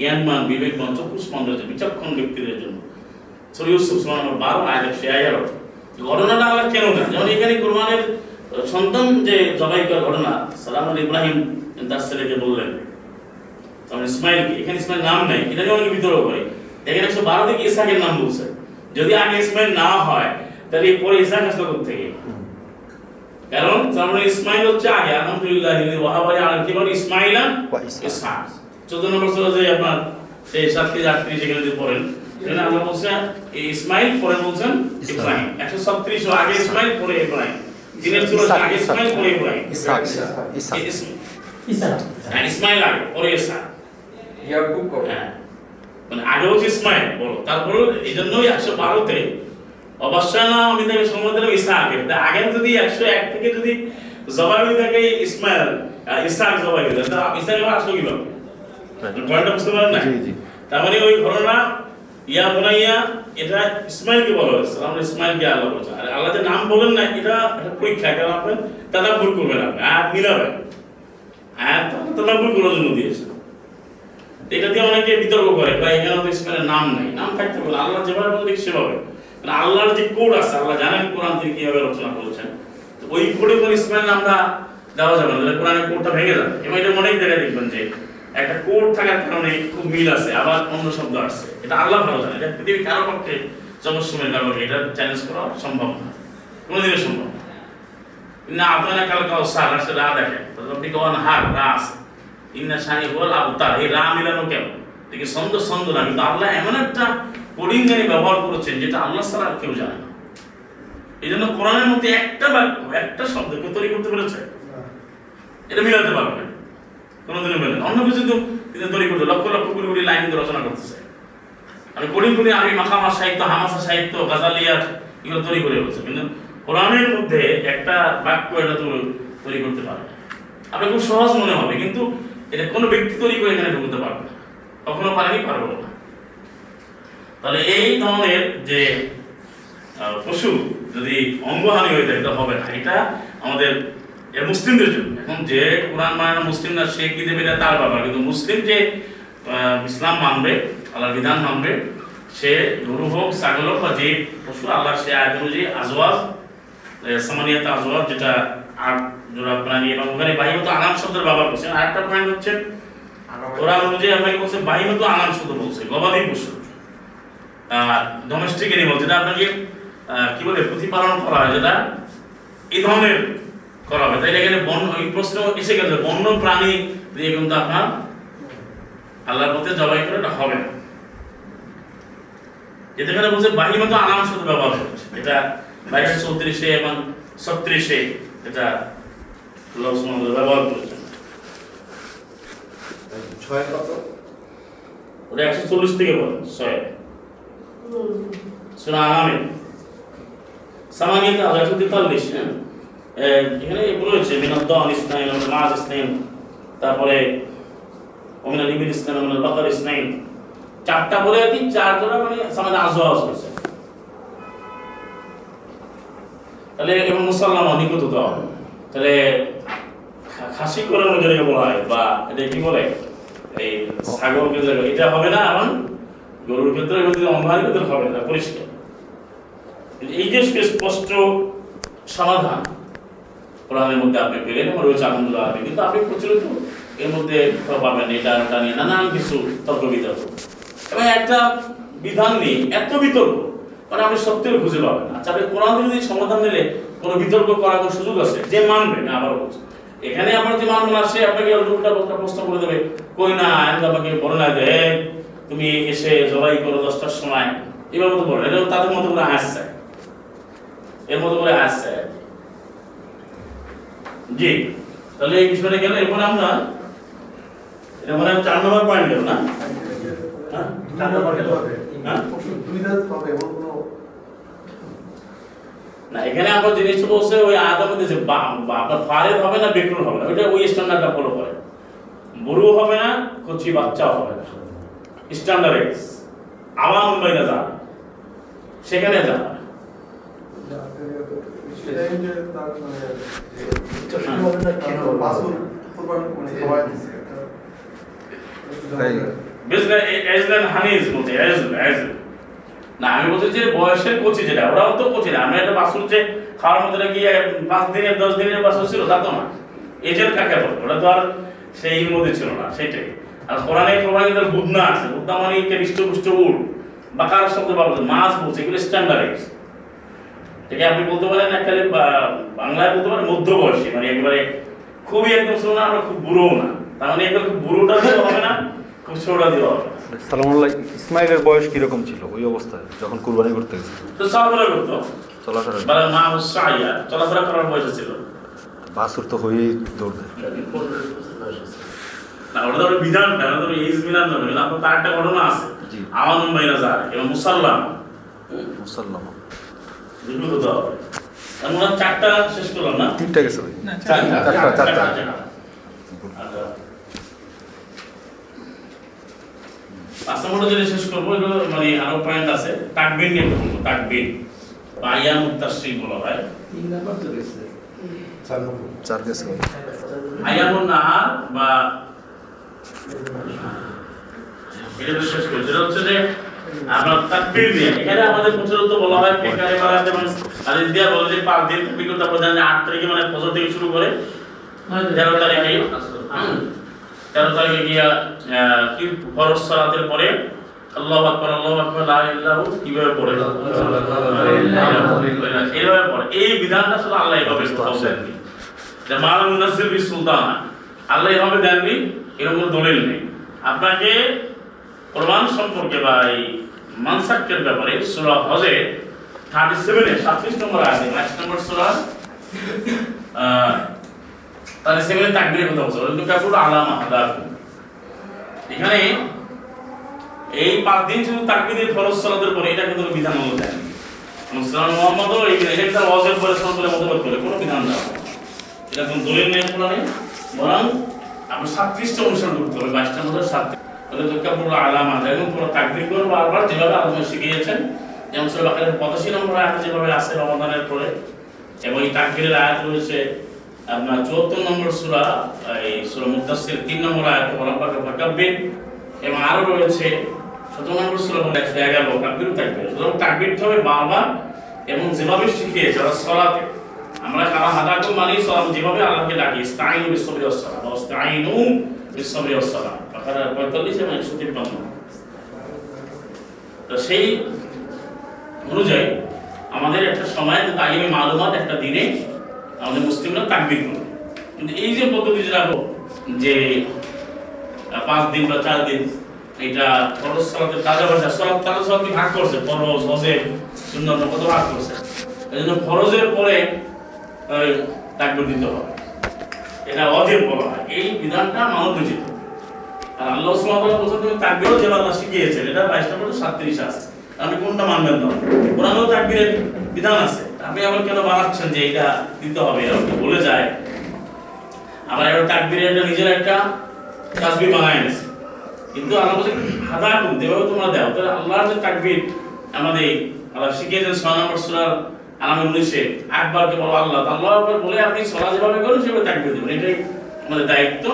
জ্ঞানমান বিবেকমান চক্ষু স্পন্দন বিচক্ষণ ব্যক্তিদের জন্য। 12 আয়াত 111 ঘটনাটা আল্লাহ কেন না যেমন এখানে কোরবানের সন্তান যে জবাই ঘটনা, সালাম ইব্রাহিম তার ছেলেকে বললেন। তখন ইসমাইলকে, এখানে ইসমাইল নাম নেই, এটা নিয়ে অনেকে বিতর্ক করে এখানে একশো বারো থেকে ইসাকের নাম বলছে। যদি আগে ইসমাইল না হয়, তাহলে পরে ইসাক আসলো থেকে কারণ তার মানে ইসমাইল হচ্ছে আগে আলহামদুলিল্লাহ ওয়াহাবারি আর কি বলে? ইসমাইলা ওয়া ইসহাক। ইসহাক। চোদ্দ নম্বর সুরা যে আপনার সেই সাত থেকে আট থেকে সেখানে যদি পড়েন এখানে আল্লাহ বলছেন এই ইসমাইল পরে বলছেন ইব্রাহিম। একশো ছত্রিশ আগে ইসমাইল পরে ইব্রাহিম। দিনের ইসাক, আগে। ইসমাইল পরে ইব্রাহিম। ইসাক এই ইসম- হ্যাঁ, ইসমাইল আগে পরে ইসা ইয়াকুব কবে? হ্যাঁ। মানে আগে হচ্ছে ইসমাইল বলো। তারপরে এই জন্যই একশো বারোতে অবশ্যই না আমি তাকে সময় দিলাম ইসাহাকে। তা আগে যদি একশো এক থেকে যদি জবাবি থাকে ইসমাইল ইসাহাক জবাবি তা ইসাহাক আসলো কীভাবে? পয়েন্টটা বুঝতে পারেন না? তার মানে ওই ঘটনা ইয়া বোনাইয়া এটা ইসমাইলকে বলা হয়েছে আমরা ইসমাইলকে আল্লাহ বলছেন আর আল্লাহ যে নাম বলেন না এটা একটা পরীক্ষা। কারণ আপনি তারা ভুল করবেন আপনি। আয়াত মিলাবেন আয়াত তারা ভুল করার জন্য দিয়েছে। এটা দিয়ে অনেকে বিতর্ক করে বা এখানে তো ইসমাইলের নাম নাই। নাম থাকতে পারে আল্লাহ যেভাবে বলে সেভাবে। আল্লাহর যে কোড আছে, আল্লাহ জানেন কোরআন থেকে কীভাবে রচনা করেছেন। ওই কোডে কোন ইসমাইল নামটা দেওয়া যাবে না কোরআনের কোডটা ভেঙে যাবে। এবং এটা অনেক জায়গায় দেখবেন যে একটা কোড থাকার কারণে খুব মিল আছে, আবার অন্য শব্দ আসছে। এটা আল্লাহ ভালো জানে, এটা পৃথিবীর কারও পক্ষে জমসময়ের কারণে এটা চ্যালেঞ্জ করা সম্ভব না কোনোদিনই সম্ভব না। আপনারা কাল কাউ সার আসে রা দেখেন আপনি কখন হার রা আছে। ইন্না শানি হল আবতার, এই রা মিলানো কেন দেখি ছন্দ ছন্দ না, কিন্তু আল্লাহ এমন একটা কোডিং গানি ব্যবহার করেছেন, যেটা আল্লাহ ছাড়া কেউ জানে না। এই জন্য কোরআনের মধ্যে একটা বাক্য, একটা শব্দ কেউ তৈরি করতে পেরেছে? এটা মিলাতে পারবে না। কোনোদিনও মেলে অন্য কিছু কিন্তু তৈরি করতে, লক্ষ লক্ষ কোটি কোটি লাইন কিন্তু রচনা করতেছে আমি কোডিং করি, আমি মাখামা সাহিত্য, হামাসা সাহিত্য, গাজালিয়ার এগুলো তৈরি করে বলছে কিন্তু কোরআনের মধ্যে একটা বাক্য এটা তৈরি করতে পারে না। আপনার খুব সহজ মনে হবে, কিন্তু এটা কোনো ব্যক্তি তৈরি করে এখানে ঢুকতে পারবে না। কখনো পারেনি পারব না। তাহলে এই ধরনের যে পশু যদি অঙ্গহানি হয়ে যায় এটা হবে না। এটা আমাদের এ মুসলিমদের জন্য। এখন যে কোরআন মানে মুসলিম না সে কি দেবে এটা তার ব্যাপার। কিন্তু মুসলিম যে ইসলাম মানবে আল্লাহর বিধান মানবে সে গরু হোক ছাগল হোক বা যে পশু আল্লাহ সে আয়াত অনুযায়ী আজওয়াজ সামানিয়াত আজওয়াজ যেটা আট জোড়া প্রাণী এবং ওখানে বাহিমত আনাম শব্দের ব্যবহার করছেন আরেকটা পয়েন্ট হচ্ছে কোরআন অনুযায়ী আপনাকে বলছে? বাহিমত আনাম শব্দ বলছে গবাদি পশু। ডোমেস্টিক এনিমাল যেটা আপনাকে কি বলে প্রতিপালন করা হয় যেটা এই ধরনের করা হবে। তাই এখানে বন্য এই প্রশ্ন এসে গেছে বন্য প্রাণী দিয়ে কিন্তু আপনার আল্লাহর পথে জবাই করে এটা হবে না। এতে করে বলছে বাহির মতো আনাম শুধু ব্যবহার হচ্ছে। এটা বাইশশো চৌত্রিশে এবং ছত্রিশে এটা ব্যবহার করেছেন। ছয় কত? ওটা একশো চল্লিশ থেকে বলেন ছয়। হ্যাঁ? এখানে তারপরে চারটা বলে আর কি চার মানে সামান্য আজওয়াজ হয়েছে। তাহলে এবং মুসলমান নিকট হতে তাহলে খাসি করানো যেটাকে বলা হয়, বা এটা কি বলে? এই ছাগলকে এটা হবে না এবং গরুর এবং যদি অঙ্গারের ক্ষেত্রে হবে না পরিষ্কার। এই যে স্পষ্ট সমাধান কোরআনের মধ্যে আপনি পেলেন এবং রয়েছে আলহামদুলিল্লাহ আপনি কিন্তু আপনি প্রচলিত এর মধ্যে পাবেন এটা ওটা নিয়ে নানান কিছু তর্ক বিতর্ক। এবং একটা বিধান নিয়ে এত বিতর্ক মানে আপনি সত্যিও খুঁজে পাবেন আচ্ছা আপনি কোরআন যদি সমাধান নিলে কোনো বিতর্ক করার কোনো সুযোগ আছে? যে মানবে না আবার বলছি। এখানে আপনার যে মানবে না সে আপনাকে উল্টা প্রশ্ন করে দেবে কই না আমি আপনাকে বলে না যে "এই, তুমি এসে জবাই করো দশটার সময়। এভাবে তো বলে এটা তাদের মতো করে আসছে এর মতো করে আসছে জি, তাহলে এই বিষয়টা গেল। এরপরে আমরা এটা মানে চার নম্বর পয়েন্ট গেল না? হ্যাঁ? হ্যাঁ? না, এখানে আপনার জিনিসটা বলছে ওই আদার যে আপনার ফারেদ হবে না বেকরুল হবে না? ওইটা ওই স্ট্যান্ডার্ডটা ফলো করে। বুড়ো হবে না, কচি বাচ্চাও হবে না। স্ট্যান্ডার্ড এক্স আবার মুম্বাই না যা। সেখানে যা। না, আমি বলছি যে বয়সের কোচি যেটা, ওরাও তো কোচি না। আমরা একটা বাসুর যে খাওয়ার মধ্যে গিয়ে পাঁচ দিনের, দশ দিনের বাসুর ছিল তা তো না। এজেল কাকে বলে? ওটা তো আর সেই মধ্যে ছিল না সেটাই আর কোরআনে তার বুদনা আছে বুদনা মানে কে হৃষ্টপুষ্ট উড বাকার শব্দ বাবদ মাছ বলছে এগুলো স্ট্যান্ডার্ড এটাকে আপনি বলতে পারেন বা- বাংলায় বলতে পারেন মধ্যবয়সী মানে একেবারে খুবই একদম ছোট না আবার খুব বুড়ো না। তার মানে একবার খুব বুড়োটা দিতে হবে না খুব ছোটটা দিতে হবে সালামুল্লাহ ইসমাইলের বয়স কীরকম ছিল ওই অবস্থায় যখন কুরবানি করতে গেছে তো চলাফেরা করতো। চলাফেরা বলে মা চলাফেরা করার বয়স ছিল। বাসুর তো হয়েই দৌড় না ওটা তো ওর বিধান ওটা তো এইজ বিধান না কিন্তু আপনার তার একটা ঘটনা আছে। জি। আমার যার এবং মুসাল্লাম। মুসাল্লাম। দুটো হতে হবে চারটা শেষ করলাম না? তিনটা গেছে ভাই। চারটা। চারটা, চারটা। আচ্ছা। পাঁচ নম্বরটা যেটা শেষ করব এগুলো মানে আরও পয়েন্ট আছে। তাকবির নিয়ে কথা বলব তাকবির। বা বলা হয়। আয়ামুন নাহার বা হচ্ছে তাকবীর দিয়ে এখানে আমাদের প্রচলিত বলা হয় পেকারে বাড়াতে এবং আদিত দিয়া বলে যে পাঁচ দিন বিগত আপনার আট তারিখে মানে ফজর থেকে শুরু করে তেরো তারিখে তেরো তারিখে গিয়া কি ফরজ সালাতের পরে আল্লাহু আকবার আল্লাহু আকবার লা ইলাহা কীভাবে পড়ে? এইভাবে পড়ে। এই বিধানটা আসলে আল্লাহ এভাবে দেননি। যে মাল মুনাজ্জিল বি আল্লাহ এভাবে দেননি এরকম দলিল নেই। আপনাকে কোরবান সম্পর্কে বা এই মানসাক্যের ব্যাপারে সূরা হজে 37 এ 37 নম্বর আছে 22 নম্বর সূরা তাহলে সেখানে তাকবীরের কথা বলছে। ওয়ালাইকুম কাফুর আলামা হাদাকুম এখানে এই পাঁচ দিন শুধু তাকবীর দিয়ে ফরজ সালাতের পরে এটা কিন্তু বিধান দেন মুসলমান মুহাম্মদও এই এটা তার ওয়াজিব পরে সালাত মতবাদ করে, কোনো বিধান দেওয়া। এটা কোনো দলিল নেই। বরং আপনি সাতত্রিশটা অনুসরণ করতে হবে বাইশটার মধ্যে সাতত্রিশ। তাহলে আলামা এবং পুরো তাকবীর করে বারবার যেভাবে আলোচনা শিখিয়েছেন, যেমন সূরা বাকারের 85 নম্বর আয়াতে যেভাবে আছে রমাদানের পরে, এবং এই তাকবীরের আয়াত রয়েছে, আপনার 74 নম্বর সূরা, এই সূরা মুদাসসির 3 নম্বর আয়াতে ওরাবাকে ফাকাব্বির এবং আরও রয়েছে 17 নম্বর সূরা বলে 111 তাকবীর তাকবীর। সুতরাং তাকবীর হবে বারবার এবং যেভাবে শিখিয়েছে ওরা সলাতে আমরা কারা হাদাকুম মানি সলাম যেভাবে আল্লাহকে ডাকি ইস্তাইনু বিসসাবরি ওয়াস সালাম বা ইস্তাইনু বিসসাবরি ওয়াস সালাম বাকারা 45 এবং 153 তো সেই অনুযায়ী আমাদের একটা সময় তাইমে মালুমাত একটা দিনে আমাদের মুসলিমরা তাকবির করবে কিন্তু এই যে পদ্ধতি যেটা যে পাঁচ দিন বা চার দিন, এটা ফরজ সালাতের তাজা ভাষা সালাত তাজা সালাত ভাগ করছে, ফরজ, হজে, সুন্নত কত ভাগ করছে। এই জন্য ফরজের পরে তাকবির দিতে হবে। এটা অজেব বলা এই বিধানটা মানব আর আল্লাহ সুবহানাহু বলছেন তুমি তাকবীরও যে আল্লাহ শিখিয়েছেন, এটা 22 নম্বর 37 আছে। আপনি কোনটা মানবেন না? কোরআনেও তাকবীরের বিধান আছে। আপনি আবার কেন বানাচ্ছেন যে এটা দিতে হবে? এরকম বলে যায়। আবার এবার তাকবীরের একটা নিজের একটা তাসবিহ বানায় এনেছে। কিন্তু আল্লাহ বলছেন হাদা যেভাবে তোমরা দাও, তাহলে আল্লাহর যে তাকবীর আমাদের আল্লাহ শিখিয়েছেন ছয় নম্বর সূরার আলামে উনিশে একবারকে বলো আল্লাহ আল্লাহ একবার বলে আপনি সলা যেভাবে করেন সেভাবে তাকবীর দেবেন? এটাই আমাদের দায়িত্ব।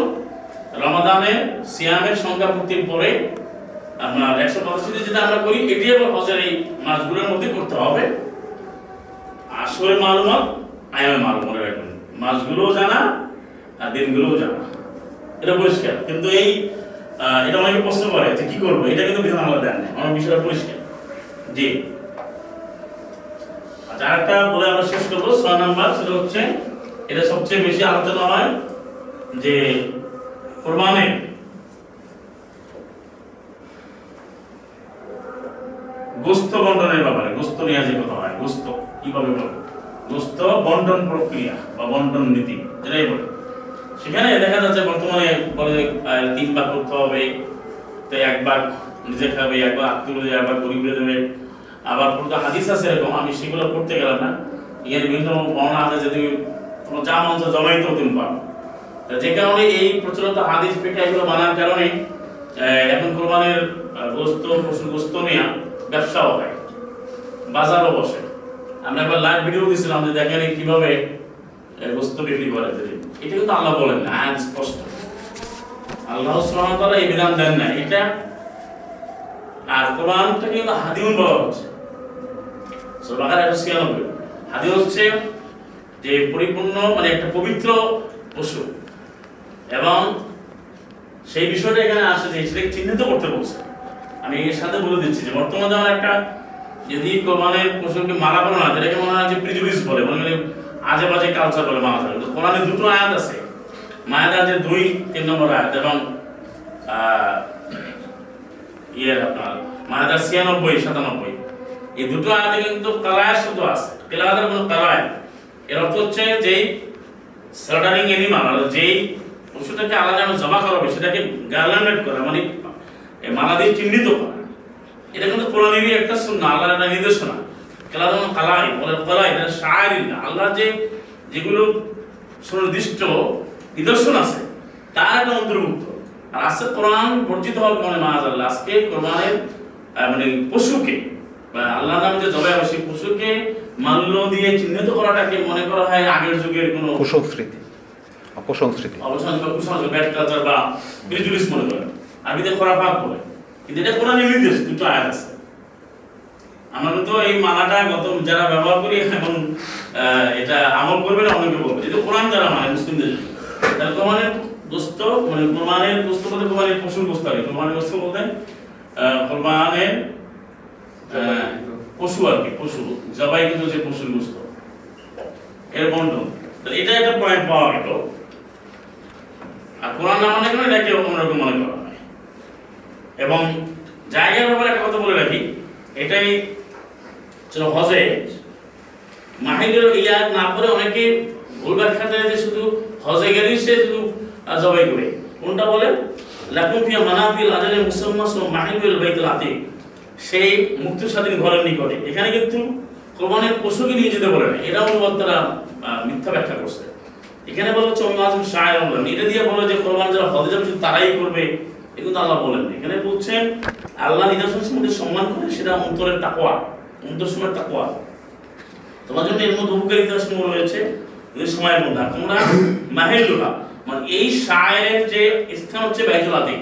রমাদানে সিয়ামের সংখ্যা পূর্তির পরে আপনার একশো পঁচাশিতে যেটা আমরা করি, এটি আবার হজের এই মাসগুলোর মধ্যে করতে হবে। আসলে মালুমাত আয়ামে মালুম মনে রাখবেন। মাসগুলোও জানা আর দিনগুলোও জানা। এটা পরিষ্কার। কিন্তু এই এটা অনেকে প্রশ্ন করে যে কি করব? এটা কিন্তু বিধান আলাদা দেন আমার বিষয়টা পরিষ্কার। জি। আচ্ছা আরেকটা বলে আমরা শেষ করব। ছয় নাম্বার সেটা হচ্ছে, এটা সবচেয়ে বেশি আলোচনা হয় যে কোরবানে গোস্ত বন্টনের ব্যাপারে, গোস্ত নিয়ে যে কথা হয়, গোস্ত কীভাবে বলে? গোস্ত বন্টন প্রক্রিয়া বা বন্টন নীতি যেটাই বলে। সেখানে দেখা যাচ্ছে বর্তমানে বলে তিন ভাগ করতে হবে, তো এক ভাগ নিজে খাবে এক আত্মীয় দেবে এক গরিবরে দেবে আবার পুরো হাদিস আছে এরকম? আমি সেগুলো পড়তে গেলাম না। এখানে বিভিন্ন বর্ণনা আছে যে তুমি তোমার যা মঞ্চ জমাইতেও তুমি পারো। যে কারণে এই প্রচলিত হাদিস পেটে এগুলো মানার কারণে এখন কোরবানের গোস্ত পশুর গোস্ত নিয়ে ব্যবসাও হয়। বাজারও বসে। আমরা একবার লাইভ ভিডিও দিয়েছিলাম যে দেখেন কীভাবে গোস্ত বিক্রি করে। এটা কিন্তু আল্লাহ বলেন না, আয়াত স্পষ্ট। আল্লাহ সুবহানাহু এই বিধান দেন না। এটা আর কোরআনটা কিন্তু হাদিউন বলা হচ্ছে। সূরা বাকারা 196 হাদি হচ্ছে যে পরিপূর্ণ মানে একটা পবিত্র পশু। এবং সেই বিষয়টা এখানে আসে যে সেটাকে চিহ্নিত করতে বলছে। আমি এর সাথে বলে দিচ্ছি যে বর্তমানে যেমন একটা যদি কোরবানের পশুকে মারা বলো না যেটাকে মনে হয় যে প্রিজুডিস বলে, মনে হয় আজে বাজে কালচার বলে মারা কিন্তু কোরআনে দুটো আয়াত আছে। মায়াদার যে দুই, তিন নম্বর আয়াত এবং ইয়ের আপনার মাহাদার ছিয়ানব্বই, সাতানব্বই। এই দুটো আয়াতে কিন্তু কালায় শব্দ আছে। তেলাওয়াতের কোনো কালায় এর অর্থ হচ্ছে যেই স্লাটারিং এনিমাল আর যেই পশুটাকে আলাদা জমা করা হবে, সেটাকে গার্ল্যান্ডেড করা মানে মালা দিয়ে চিহ্নিত করা। এটা কিন্তু কোরআনেরই একটা সুন্নাহ, আল্লাহর একটা নির্দেশনা। কেলা যেমন কালাই বলে কালাই এটা শায়রি না। আল্লাহ যে যেগুলো সুনির্দিষ্ট নিদর্শন আছে, তার একটা অন্তর্ভুক্ত। আর আজকে কোরআন বর্জিত হওয়ার কারণে মাহাজ আল্লাহ, আজকে কোরআনের মানে পশুকে বা আল্লাহ নামে যে জবাই হবে সেই পশুকে মাল্য দিয়ে চিহ্নিত করাটাকে মনে করা হয় আগের যুগের কোনো কুসংস্কৃতি অপসংস্কৃতি। অবসান বা কুসংস্কার কালচার বা প্রিজুডিস মনে করে আরবিতে খোরাফাত বলে কিন্তু এটা কোরআনের নির্দেশ দুটো আয়াত আছে। আমরা তো এই মালাটা গত যারা ব্যবহার করি আহ, এটা আমল করবে না অনেকে বলবে। এটা কোরআন যারা মানে মুসলিমদের জন্য। তাহলে কোরআনের দোস্ত মানে কোরআনের দোস্ত বলতে কোরআনের পশুর গোস্ত আর। কোরআনের দোস্ত বলতে কোরআনের পশু আর কি, পশু। জবাই কিন্তু যে পশুর গোস্ত। এর বন্টন এটা একটা পয়েন্ট পাওয়া গেল। আর কোরআন না মনে করে এটাকে অন্যরকম মনে করা হয়। এবং জায়গার ব্যাপারে একটা কথা বলে রাখি। এটাই হজে। মাহিরের ইয়া না করে অনেকে ভুল ব্যাখ্যা দেয় যে শুধু হজে গেলেই সে শুধু জবাই করে। কোনটা বলে? লাকুম ফিয়া মানাফিল আজালে মুসাম্মা সো মাহিরুল বাইতুল আতিক। সেই মুক্তি স্বাধীন ঘরের নিকটে। এখানে কিন্তু কোরবানের পশুকে নিয়ে যেতে বলে না এটা অনুবাদটা মিথ্যা ব্যাখ্যা করছে। এখানে বলা হচ্ছে আজম শায়ের বলেন এটা দিয়ে বলে যে, কোরবান যারা হজে যাবে, শুধু তারাই করবে, এ কিন্তু আল্লাহ বলেন এখানে বলছেন আল্লাহ নিদর্শন সম্বন্ধে সম্মান করে, সেটা অন্তরের তাকওয়া, অন্তর সময়ের তাকওয়া। তোমার জন্য এর মধ্যে উপকারিতা সমূহ রয়েছে সময়ের মধ্যে। তোমরা মাহেলুহা মানে এই শায়ের যে স্থান হচ্ছে বাইতুল আতিক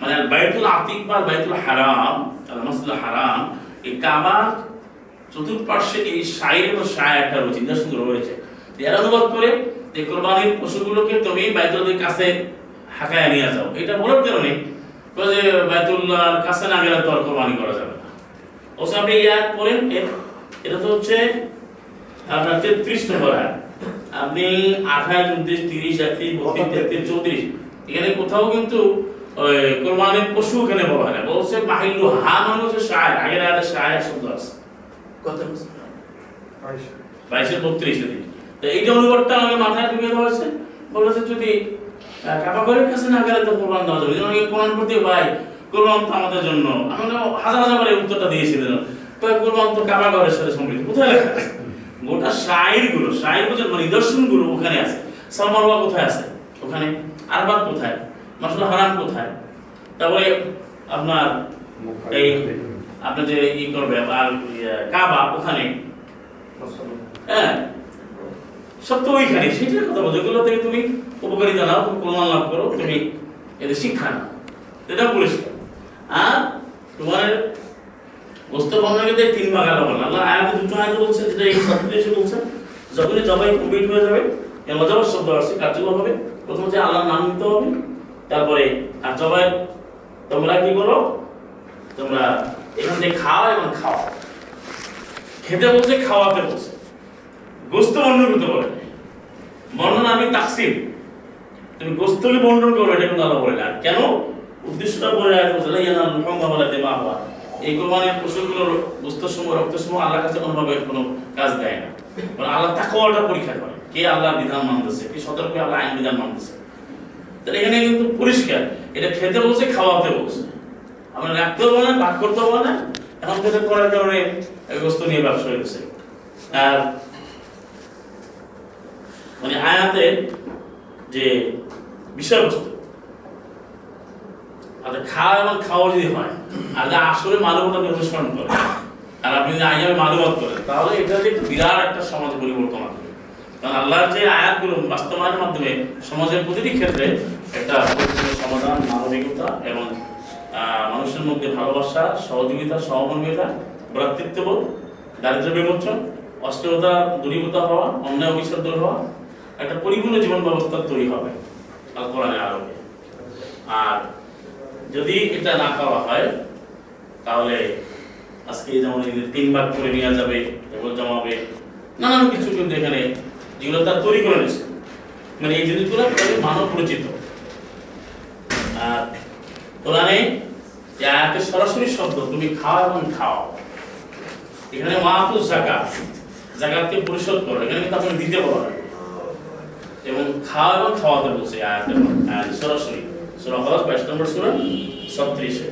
মানে বাইতুল আতিক বা বাইতুল হারাম মাসজিদুল হারাম, এই কাবার চতুর্পার্শ্বে এই শায়ের এবং শায়েরটা রয়েছে নিদর্শন রয়েছে। এর অনুবাদ করে যে কোরবানির পশুগুলোকে তুমি বাইতুলের কাছে হাঁকায় নিয়ে যাও। এটা বলার কারণে যে বাইতুল্লাহর কাছে না গেলে তো আর কোরবানি করা যাবে না। অবশ্য আপনি এই আয়াত পড়েন এটা তো হচ্ছে আপনার তেত্রিশ নম্বর আয়াত। আপনি আঠাশ, উনত্রিশ, তিরিশ, একত্রিশ, বত্রিশ, তেত্রিশ, চৌত্রিশ, এখানে কোথাও কিন্তু ওই কোরবানির পশু এখানে বলা হয় না। বলছে মাহিল্লু হা মানে হচ্ছে শায়ের আগের আয়াতে শায়ের শব্দ আছে। কত বাইশ। বত্রিশ দিন তো এইটা অনুবাদটা মাথায় ঢুকে হয়েছে বলেছে যদি কাবা কাছে না গেলে তো কোরবান দেওয়া যাবে। কোরআন ভাই কোরবান তো আমাদের জন্য আমি তো হাজার হাজার এই উত্তরটা দিয়েছিলেন তো কোরবান তো সাথে সম্পৃক্ত। কোথায় লেখা আছে? গোটা শাইরগুলো গুলো মানে নিদর্শনগুলো ওখানে আছে। সালমারওয়া কোথায় আছে? ওখানে। আরবাদ কোথায়? মাসুল হারাম কোথায়? তারপরে আপনার এই আপনি যে ই করবে আর ইয়ে, কাবা ওখানে। হ্যাঁ? সব তো ওইখানে। সেটার কথা বলছো। যেগুলো থেকে তুমি উপকারিতা নাও তুমি কল্যাণ লাভ করো তুমি এদের শিক্ষা নাও। এটা পরিষ্কার। আর তোমার বস্তু দিয়ে তিন ভাগ আলাদা বললাম আল্লাহ আয়াতে দুটো আয়াতে বলছেন যেটা এই শব্দটি এসে বলছেন যখনই জবাই কমপ্লিট হয়ে যাবে এর মজাবার শব্দ আসছে কার্যকর হবে। প্রথম হচ্ছে আল্লাহর নাম নিতে হবে তারপরে, আর জবাই, তোমরা কি করো তোমরা এখান থেকে খাও এবং খাও। খেতে বলছে খাওয়াতে বলছে। গোস্ত বর্ণন করতে বলে। বর্ণনা আমি তাকসিম। তুমি বর্ণন করো, এটা কিন্তু আল্লাহ বলে না। কেন? উদ্দেশ্যটা বলে দিমাহুয়া এই কোরবানির পশুগুলোর গোস্ত সময় রক্ত সময় আল্লাহর কাছে কোনোভাবে কোনো কাজ দেয় না। মানে আল্লাহ তাকওয়াটা পরীক্ষা করে, কে আল্লাহর বিধান মানতেছে, কে সতর্ক আল্লাহ আইন বিধান মানতেছে। তাহলে এখানে কিন্তু পরিষ্কার। এটা খেতে বলছে, খাওয়াতে বলছে। আমরা রাখতেও বলে না ভাগ করতেও বলে না। এখন খেতে করার কারণে গোস্ত নিয়ে ব্যবসা হয়েছে আর মানে আয়াতের যে বিষয়বস্তু আর খাওয়া এবং খাওয়া যদি হয় আর যা আসলে মানবতাকে অনুসরণ করে, আর আপনি যদি আইয়ামে মানবত করেন, তাহলে এটা যে বিরাট একটা সমাজ পরিবর্তন আসবে কারণ আল্লাহর যে আয়াতগুলো বাস্তবায়নের মাধ্যমে সমাজের প্রতিটি ক্ষেত্রে একটা সমাধান মানবিকতা এবং মানুষের মধ্যে ভালোবাসা, সহযোগিতা, সহমর্মিতা, ভ্রাতৃত্ববোধ দারিদ্র বিমোচন, অস্থিরতা, দূরীভূত হওয়া, অন্যায় অবিশ্বাস দূর হওয়া একটা পরিপূর্ণ জীবন ব্যবস্থা তৈরি হবে আল কোরআনের আর যদি এটা না করা হয়, তাহলে আজকে যেমন তিন ভাগ করে নেওয়া যাবে জমাবে নানান কিছু কিন্তু এখানে যেগুলো তার তৈরি করে নিয়েছে। মানে এই জিনিসগুলো মানব পরিচিত। আর কোরআনে আয়াতের সরাসরি শব্দ, তুমি খাও এবং খাও। এখানে মাহাতু জাকাত জাকাতকে পরিশোধ করো। এখানে কিন্তু আপনি দিতে পারবেন এবং খাওয়া এবং খাওয়াতে বলছে আয়াতের সরাসরি। সূরা হজ 22 নম্বর সূরা 36 এ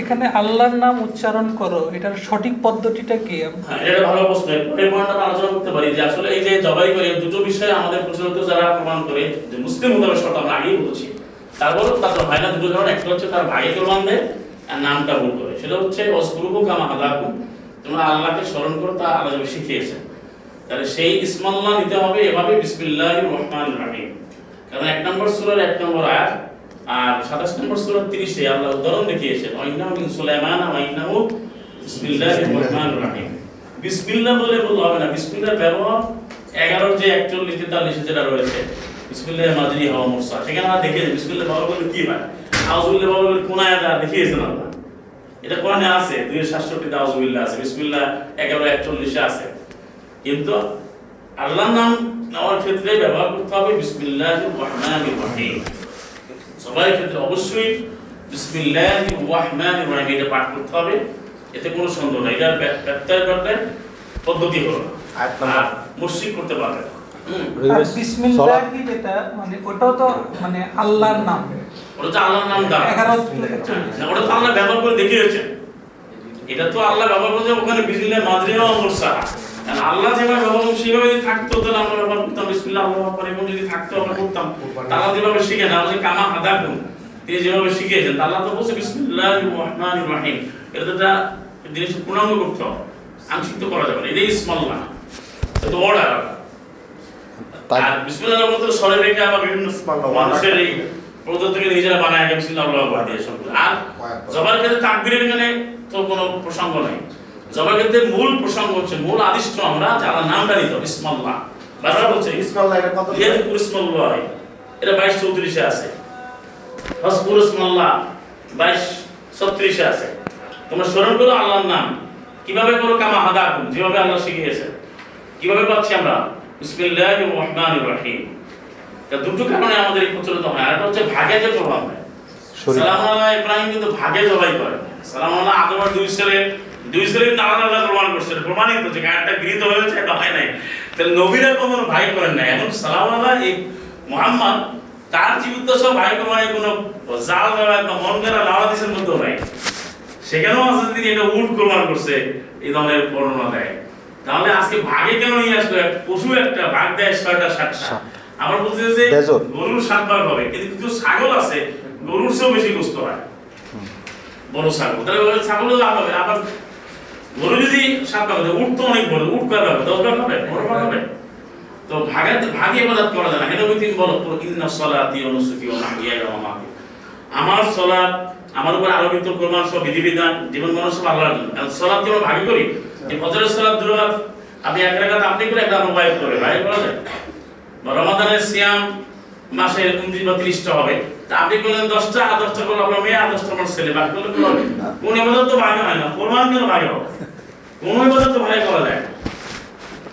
এখানে আল্লাহর নাম উচ্চারণ করো, এটার সঠিক পদ্ধতিটা কি? হ্যাঁ এটা ভালো প্রশ্ন। এই পয়েন্টটা আমরা আলোচনা করতে পারি যে আসলে এই যে জবাই করে দুটো বিষয়ে আমাদের প্রচলিত যারা প্রমাণ করে, যে মুসলিম মোতাবেক শর্ত আমরা আগেই বলেছি। তারপরেও তাদের হয় না দুটো কারণ একটা হচ্ছে তার ভাইকে প্রমাণ দেয় আর নামটা ভুল করে। সেটা হচ্ছে অস্কুরুকু কামা হাদাকু তোমরা আল্লাহকে স্মরণ করো, তা আল্লাহ যেভাবে শিখিয়েছেন। তাহলে সেই ইসমাল্লাহ নিতে হবে, এভাবে বিসমিল্লাহির রহমানির রহিম। কারণ এক নম্বর সূরার এক নম্বর আয়াত আর সাতাশ নম্বর 30 এ আল্লাহ উদাহরণ দেখিয়েছেন মিন সুলাইমান বিসমিল্লাহ বলে বললে হবে না, বিসমিল্লাহ ব্যবহার 11 যে 41 43 যেটা রয়েছে বিসমিল্লাহ মাজরি সেখানে আমরা দেখে বিসমিল্লাহ ব্যবহার করলে কি হয়? আউযুবিল্লাহ ব্যবহার করলে কোন আয়াত দেখিয়েছেন আল্লাহ? এটা কোরআনে আছে 267 টা আউযুবিল্লাহ আছে, বিসমিল্লাহ 11 41 এ আছে। কিন্তু আল্লাহর নাম নেওয়ার ক্ষেত্রে ব্যবহার করতে হবে বিসমিল্লাহির রহমানির রহিম। সবাই ক্ষেত্রে অবশ্যই বিসমিল্লাহির রহমানির রহিম এটা পাঠ করতে হবে। এতে কোনো সন্দেহ নাই। এটা ব্য- ব্যত্যয় করলে পদ্ধতি হলো না। আর মুশরিক করতে পারবে না। বিসমিল্লাহ কি যেটা মানে ওটাও তো মানে আল্লাহর নাম। ওটা তো আল্লাহর নাম ওটা তো আল্লাহ ব্যবহার করে দেখিয়েছেন। এটা তো আল্লাহ ব্যবহার করেছে ওখানে বিসমিল্লাহ মাজরিয়া ও আল্লাহ যেভাবে সেভাবে থাকতো তাহলে আমরা ব্যবহার করতাম বিসমিল্লাহ আল্লাহু আকবার এবং যদি থাকতো আমরা করতাম তারা যেভাবে শিখে না যে কামা তিনি যেভাবে শিখিয়েছেন তা আল্লাহ তো বলছে বিসমিল্লাহির রহমানির রহিম এটা তো একটা জিনিস পূর্ণাঙ্গ করতে হবে আংশিক তো করা যাবে না এটাই ইসমাল্লাহ তো অর্ডার আর বিসমিল্লাহর মতো স্বরে রেখে আবার বিভিন্ন মানুষের এই পদ্ধতিকে নিজেরা বানায় বিসমিল্লাহ আল্লাহু আকবার দিয়ে আর জবার ক্ষেত্রে তাকবীরের এখানে তো কোনো প্রসঙ্গ নাই। জবার ক্ষেত্রে মূল প্রসঙ্গ হচ্ছে মূল আদিষ্ট আমরা যারা নামটা নিত ইসমাল্লাহ বারবার বলছে ইসমাল্লাহ এটা কত ইয়াদকুর ইসমাল্লাহ এটা 22 34 এ আছে। হসবুর ইসমাল্লাহ 22 36 এ আছে। তোমরা স্মরণ করো আল্লাহর নাম। কীভাবে করো কামা হাদাকুম? যেভাবে আল্লাহ শিখিয়েছেন কীভাবে পাচ্ছি আমরা? বিসমিল্লাহির রহমানির রহিম। তা দুটো কারণে আমাদের এই প্রচলিত হয়। আর একটা হচ্ছে ভাগে যে প্রভাব হয়। সালাম আল্লাহ ইব্রাহিম কিন্তু ভাগে জবাই করে সালাম আল্লাহ আদম আর দুই ছেলে। দুই আলাদা আলাদা প্রমাণ করছে। প্রমাণিত যে গায়টা গৃহীত হয়েছে এটা হয় নাই। তাহলে নবীরা কখনো ভাই করেন নাই। এখন সালাম আল্লাহ এই মোহাম্মদ তার ভাই কোনো জাল দেওয়া বা মন করা লাওয়া মধ্যেও নাই। সেখানেও আছে তিনি এটা উল্ট করছে এই ধরনের বর্ণনা দেয়? তাহলে আজকে ভাগে কেন নিয়ে আসলো? পশু একটা ভাগ দেয় ছয়টা সাতটা। আমার বলতে যে গরুর সাত ভাগ হবে কিন্তু কিছু ছাগল আছে গরুর চেয়েও বেশি গোস্ত হয়। বড় ছাগল। তাহলে ছাগলও লাভ হবে। আবার যদি অনেক বড় উঠ দশ হবে? বড় হবে? তো ভাগে ভাগে করা যায় না। বলো মামাতি আমার আমার উপর কোরবান সব বিধিবিধান জীবন সব আল্লাহর জন্য। কারণ যেমন ভাগে করি। যে আপনি এক রাকাত আপনি করে একটা ওয়াইফ করে ভাই করা যায়? রমাদানের সিয়াম মাসে উনত্রিশ বা ত্রিশটা হবে, তা আপনি করলেন দশটা, আর দশটা করল আপনার মেয়ে, আর দশটা আমার ছেলে ভাগ করলে কোনো হবে তো ভাগে হয় না। কোরবান কেন ভাগে হবে? কোন ইবাদত তো ভাগে করা যায়।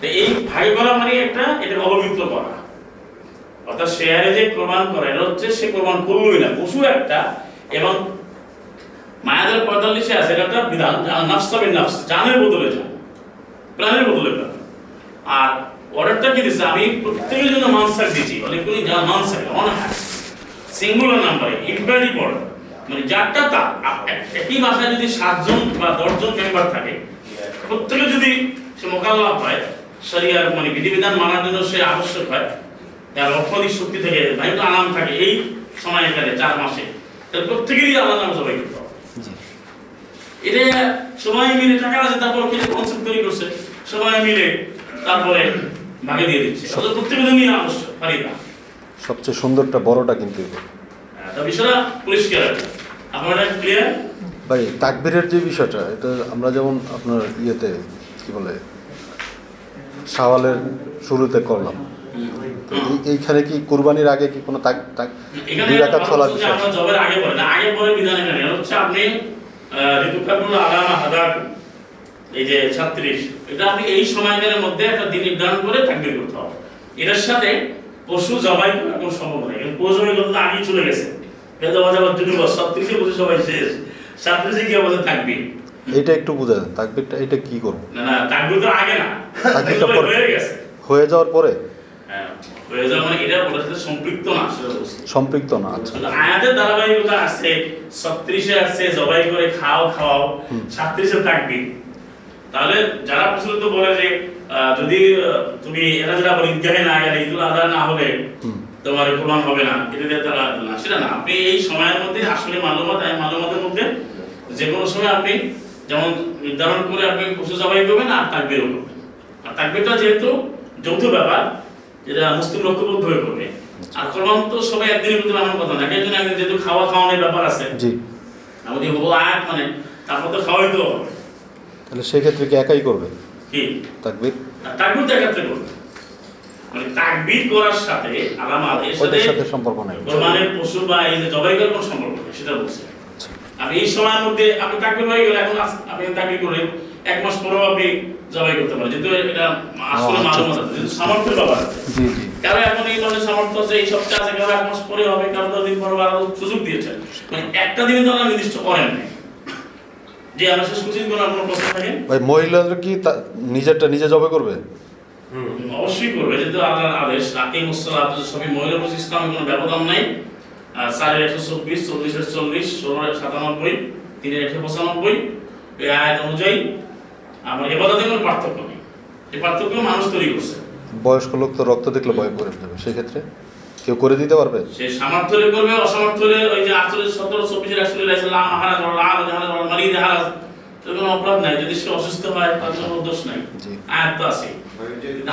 তো এই ভাগে করা মানে একটা এটা অপবিত্র করা। অর্থাৎ শেয়ারে যে কোরবান করে, এটা হচ্ছে সে কোরবান করলোই না। পশু একটা এবং মায়াদের পঁয়তাল্লিশে আছে, এটা একটা বিধান। নাফসাবিন নাফস জানের বদলে যান প্রাণের বদলে প্রাণ আর অর্ডারটা কি দিচ্ছে আমি প্রত্যেকের জন্য মানসাক দিয়েছি। অনেকগুলি যা মানসাক অন সিঙ্গুলার নাম্বারে ইনভারি পড়ে মানে যারটা তা এক- একই বাসায় যদি সাতজন বা দশজন মেম্বার থাকে প্রত্যেকে যদি সে হয় শরিয়ার মানে বিধিবিধান মানার জন্য সে আবশ্যক হয় তার অর্থনৈতিক শক্তি থেকে ভাইতো আরাম থাকে এই সময়কালে চার মাসে। প্রত্যেকেরই আলাদা সবাই এটা সবাই মিলে টাকা আছে তারপর কিছু কনসেপ্ট তৈরি করছে সবাই মিলে তারপরে ভাগে দিয়ে দিচ্ছে। প্রত্যেকের জন্যই আবশ্যক ফারিদা সবচেয়ে সুন্দরটা বড়টা কিন্তু বিষয়টা পরিষ্কার আপনারা ক্লিয়ার ভাই তাকবীরের যে বিষয়টা এটা আমরা যেমন আপনার ইয়েতে কি বলে শাওয়ালের শুরুতে করলাম। তো এইখানে কি কুরবানির আগে কি কোনো তাক তাক দুই রাকাত চলার বিষয় আগে পড়ে না আগে পরে বিধান এখানে। হচ্ছে আপনি ঋতুকাবুল আলামা হাদার এই যে 36 এটা আপনি এই সময়কালের মধ্যে একটা দিন নির্ধারণ করে তাকবীর করতে হবে। এটার সাথে পশু জবাই করা কোনো সম্ভব নয় পশু জবাই করতে আগেই চলে গেছে। ভেজা ভাজা বা জুনি বস ছত্রিশে বসে সবাই শেষ। সাতত্রিশে কি অবস্থা থাকবি? এটা একটু বোঝা যায়। তাকবিরটা এটা কি করব? না না থাকবি তো আগে না। পরে। হয়ে হয়ে যাওয়ার পরে? হ্যাঁ যাওয়া মানে এটা ওটার সাথে সম্পৃক্ত না সেটা সম্পৃক্ত না আচ্ছা। আয়াতের ধারাবাহিকতা আছে ছত্রিশে আসছে জবাই করে খাও তাহলে যারা প্রচলিত বলে যে যদি তুমি এরা যারা বলে ঈদগাহে না গেলে ঈদুল আজহা না হলে। তোমার কোরবান হবে না এটা দিয়ে তারা না। সেটা না আপনি এই সময়ের মধ্যে আসলে মালুমাত এই মালুমাতের মধ্যে যে কোনো সময় আপনি যেমন নির্ধারণ করে আপনি পশু জবাই করবেন আর তাকবিরও করবেন। আর তাকবিরটা যেহেতু যৌথ ব্যাপার যেটা মুসলিম লক্ষ্যবদ্ধ হয়ে করবে আর কোরবান তো সবাই একদিনের ভিতরে আমার কথা না একজন একদিন যেহেতু খাওয়া খাওয়ানোর ব্যাপার আছে জি। আমাদের হব আয়াত মানে তারপর তো খাওয়াই তো হবে। তাহলে সেক্ষেত্রে কি একাই করবে? কি? তাকবির? তাকবির দেখাতে করবে। মানে তাকবির করার সাথে আলামাত এর সাথে সাথে সম্পর্ক নেই। কোরবানের পশু বা এই যে জবাই করার কোনো সম্পর্ক নেই সেটা বলছে। আপনি এই সময়ের মধ্যে আপনি তাকবির হয়ে গেলে এখন আপনি তাকবির করে এক মাস পরেও আপনি জবাই করতে পারেন যেহেতু এটা আসলে আচ্ছা, মালুমাত আছে যেহেতু সামর্থ্যের ব্যাপার আছে। জি জি। কারও এখন এই মাসে সামর্থ্য আছে এই সপ্তাহে আছে কারও এক মাস পরে হবে কারও দশ দিন পরে আরও সুযোগ দিয়েছে। মানে একটা দিনে তো আমরা নির্দিষ্ট করেন নাই। যে আমরা শেষ করছি কোনো প্রশ্ন থাকে? ভাই মহিলারা কি নিজেরটা নিজে জবে করবে? অবশ্যই করবে যেহেতু আল্লাহর আদেশ আকিম উসসালাত সবই মহিলা পুরুষ ইসলামে কোনো ব্যবধান নাই। আর চারের একশো চব্বিশ চল্লিশের চল্লিশ ষোলোর সাতানব্বই তিনের একশো পঁচানব্বই। এই আয়াত অনুযায়ী আমার এবাদতে কোনো পার্থক্য নেই। এই পার্থক্য মানুষ তৈরি করছে। বয়স্ক লোক তো রক্ত দেখলে ভয় করে যাবে সেক্ষেত্রে কেউ করে দিতে পারবে? সে সামর্থ্য করবে অসামর্থ্য ওই যে আটচল্লিশ সতেরো চব্বিশের একশো লাইসাল্লাহ আহারাজ আল্লাহ জাহাজ মারি কোনো অপরাধ নাই। যদি সে অসুস্থ হয় তার জন্য দোষ নাই। আয়াত তো আছে।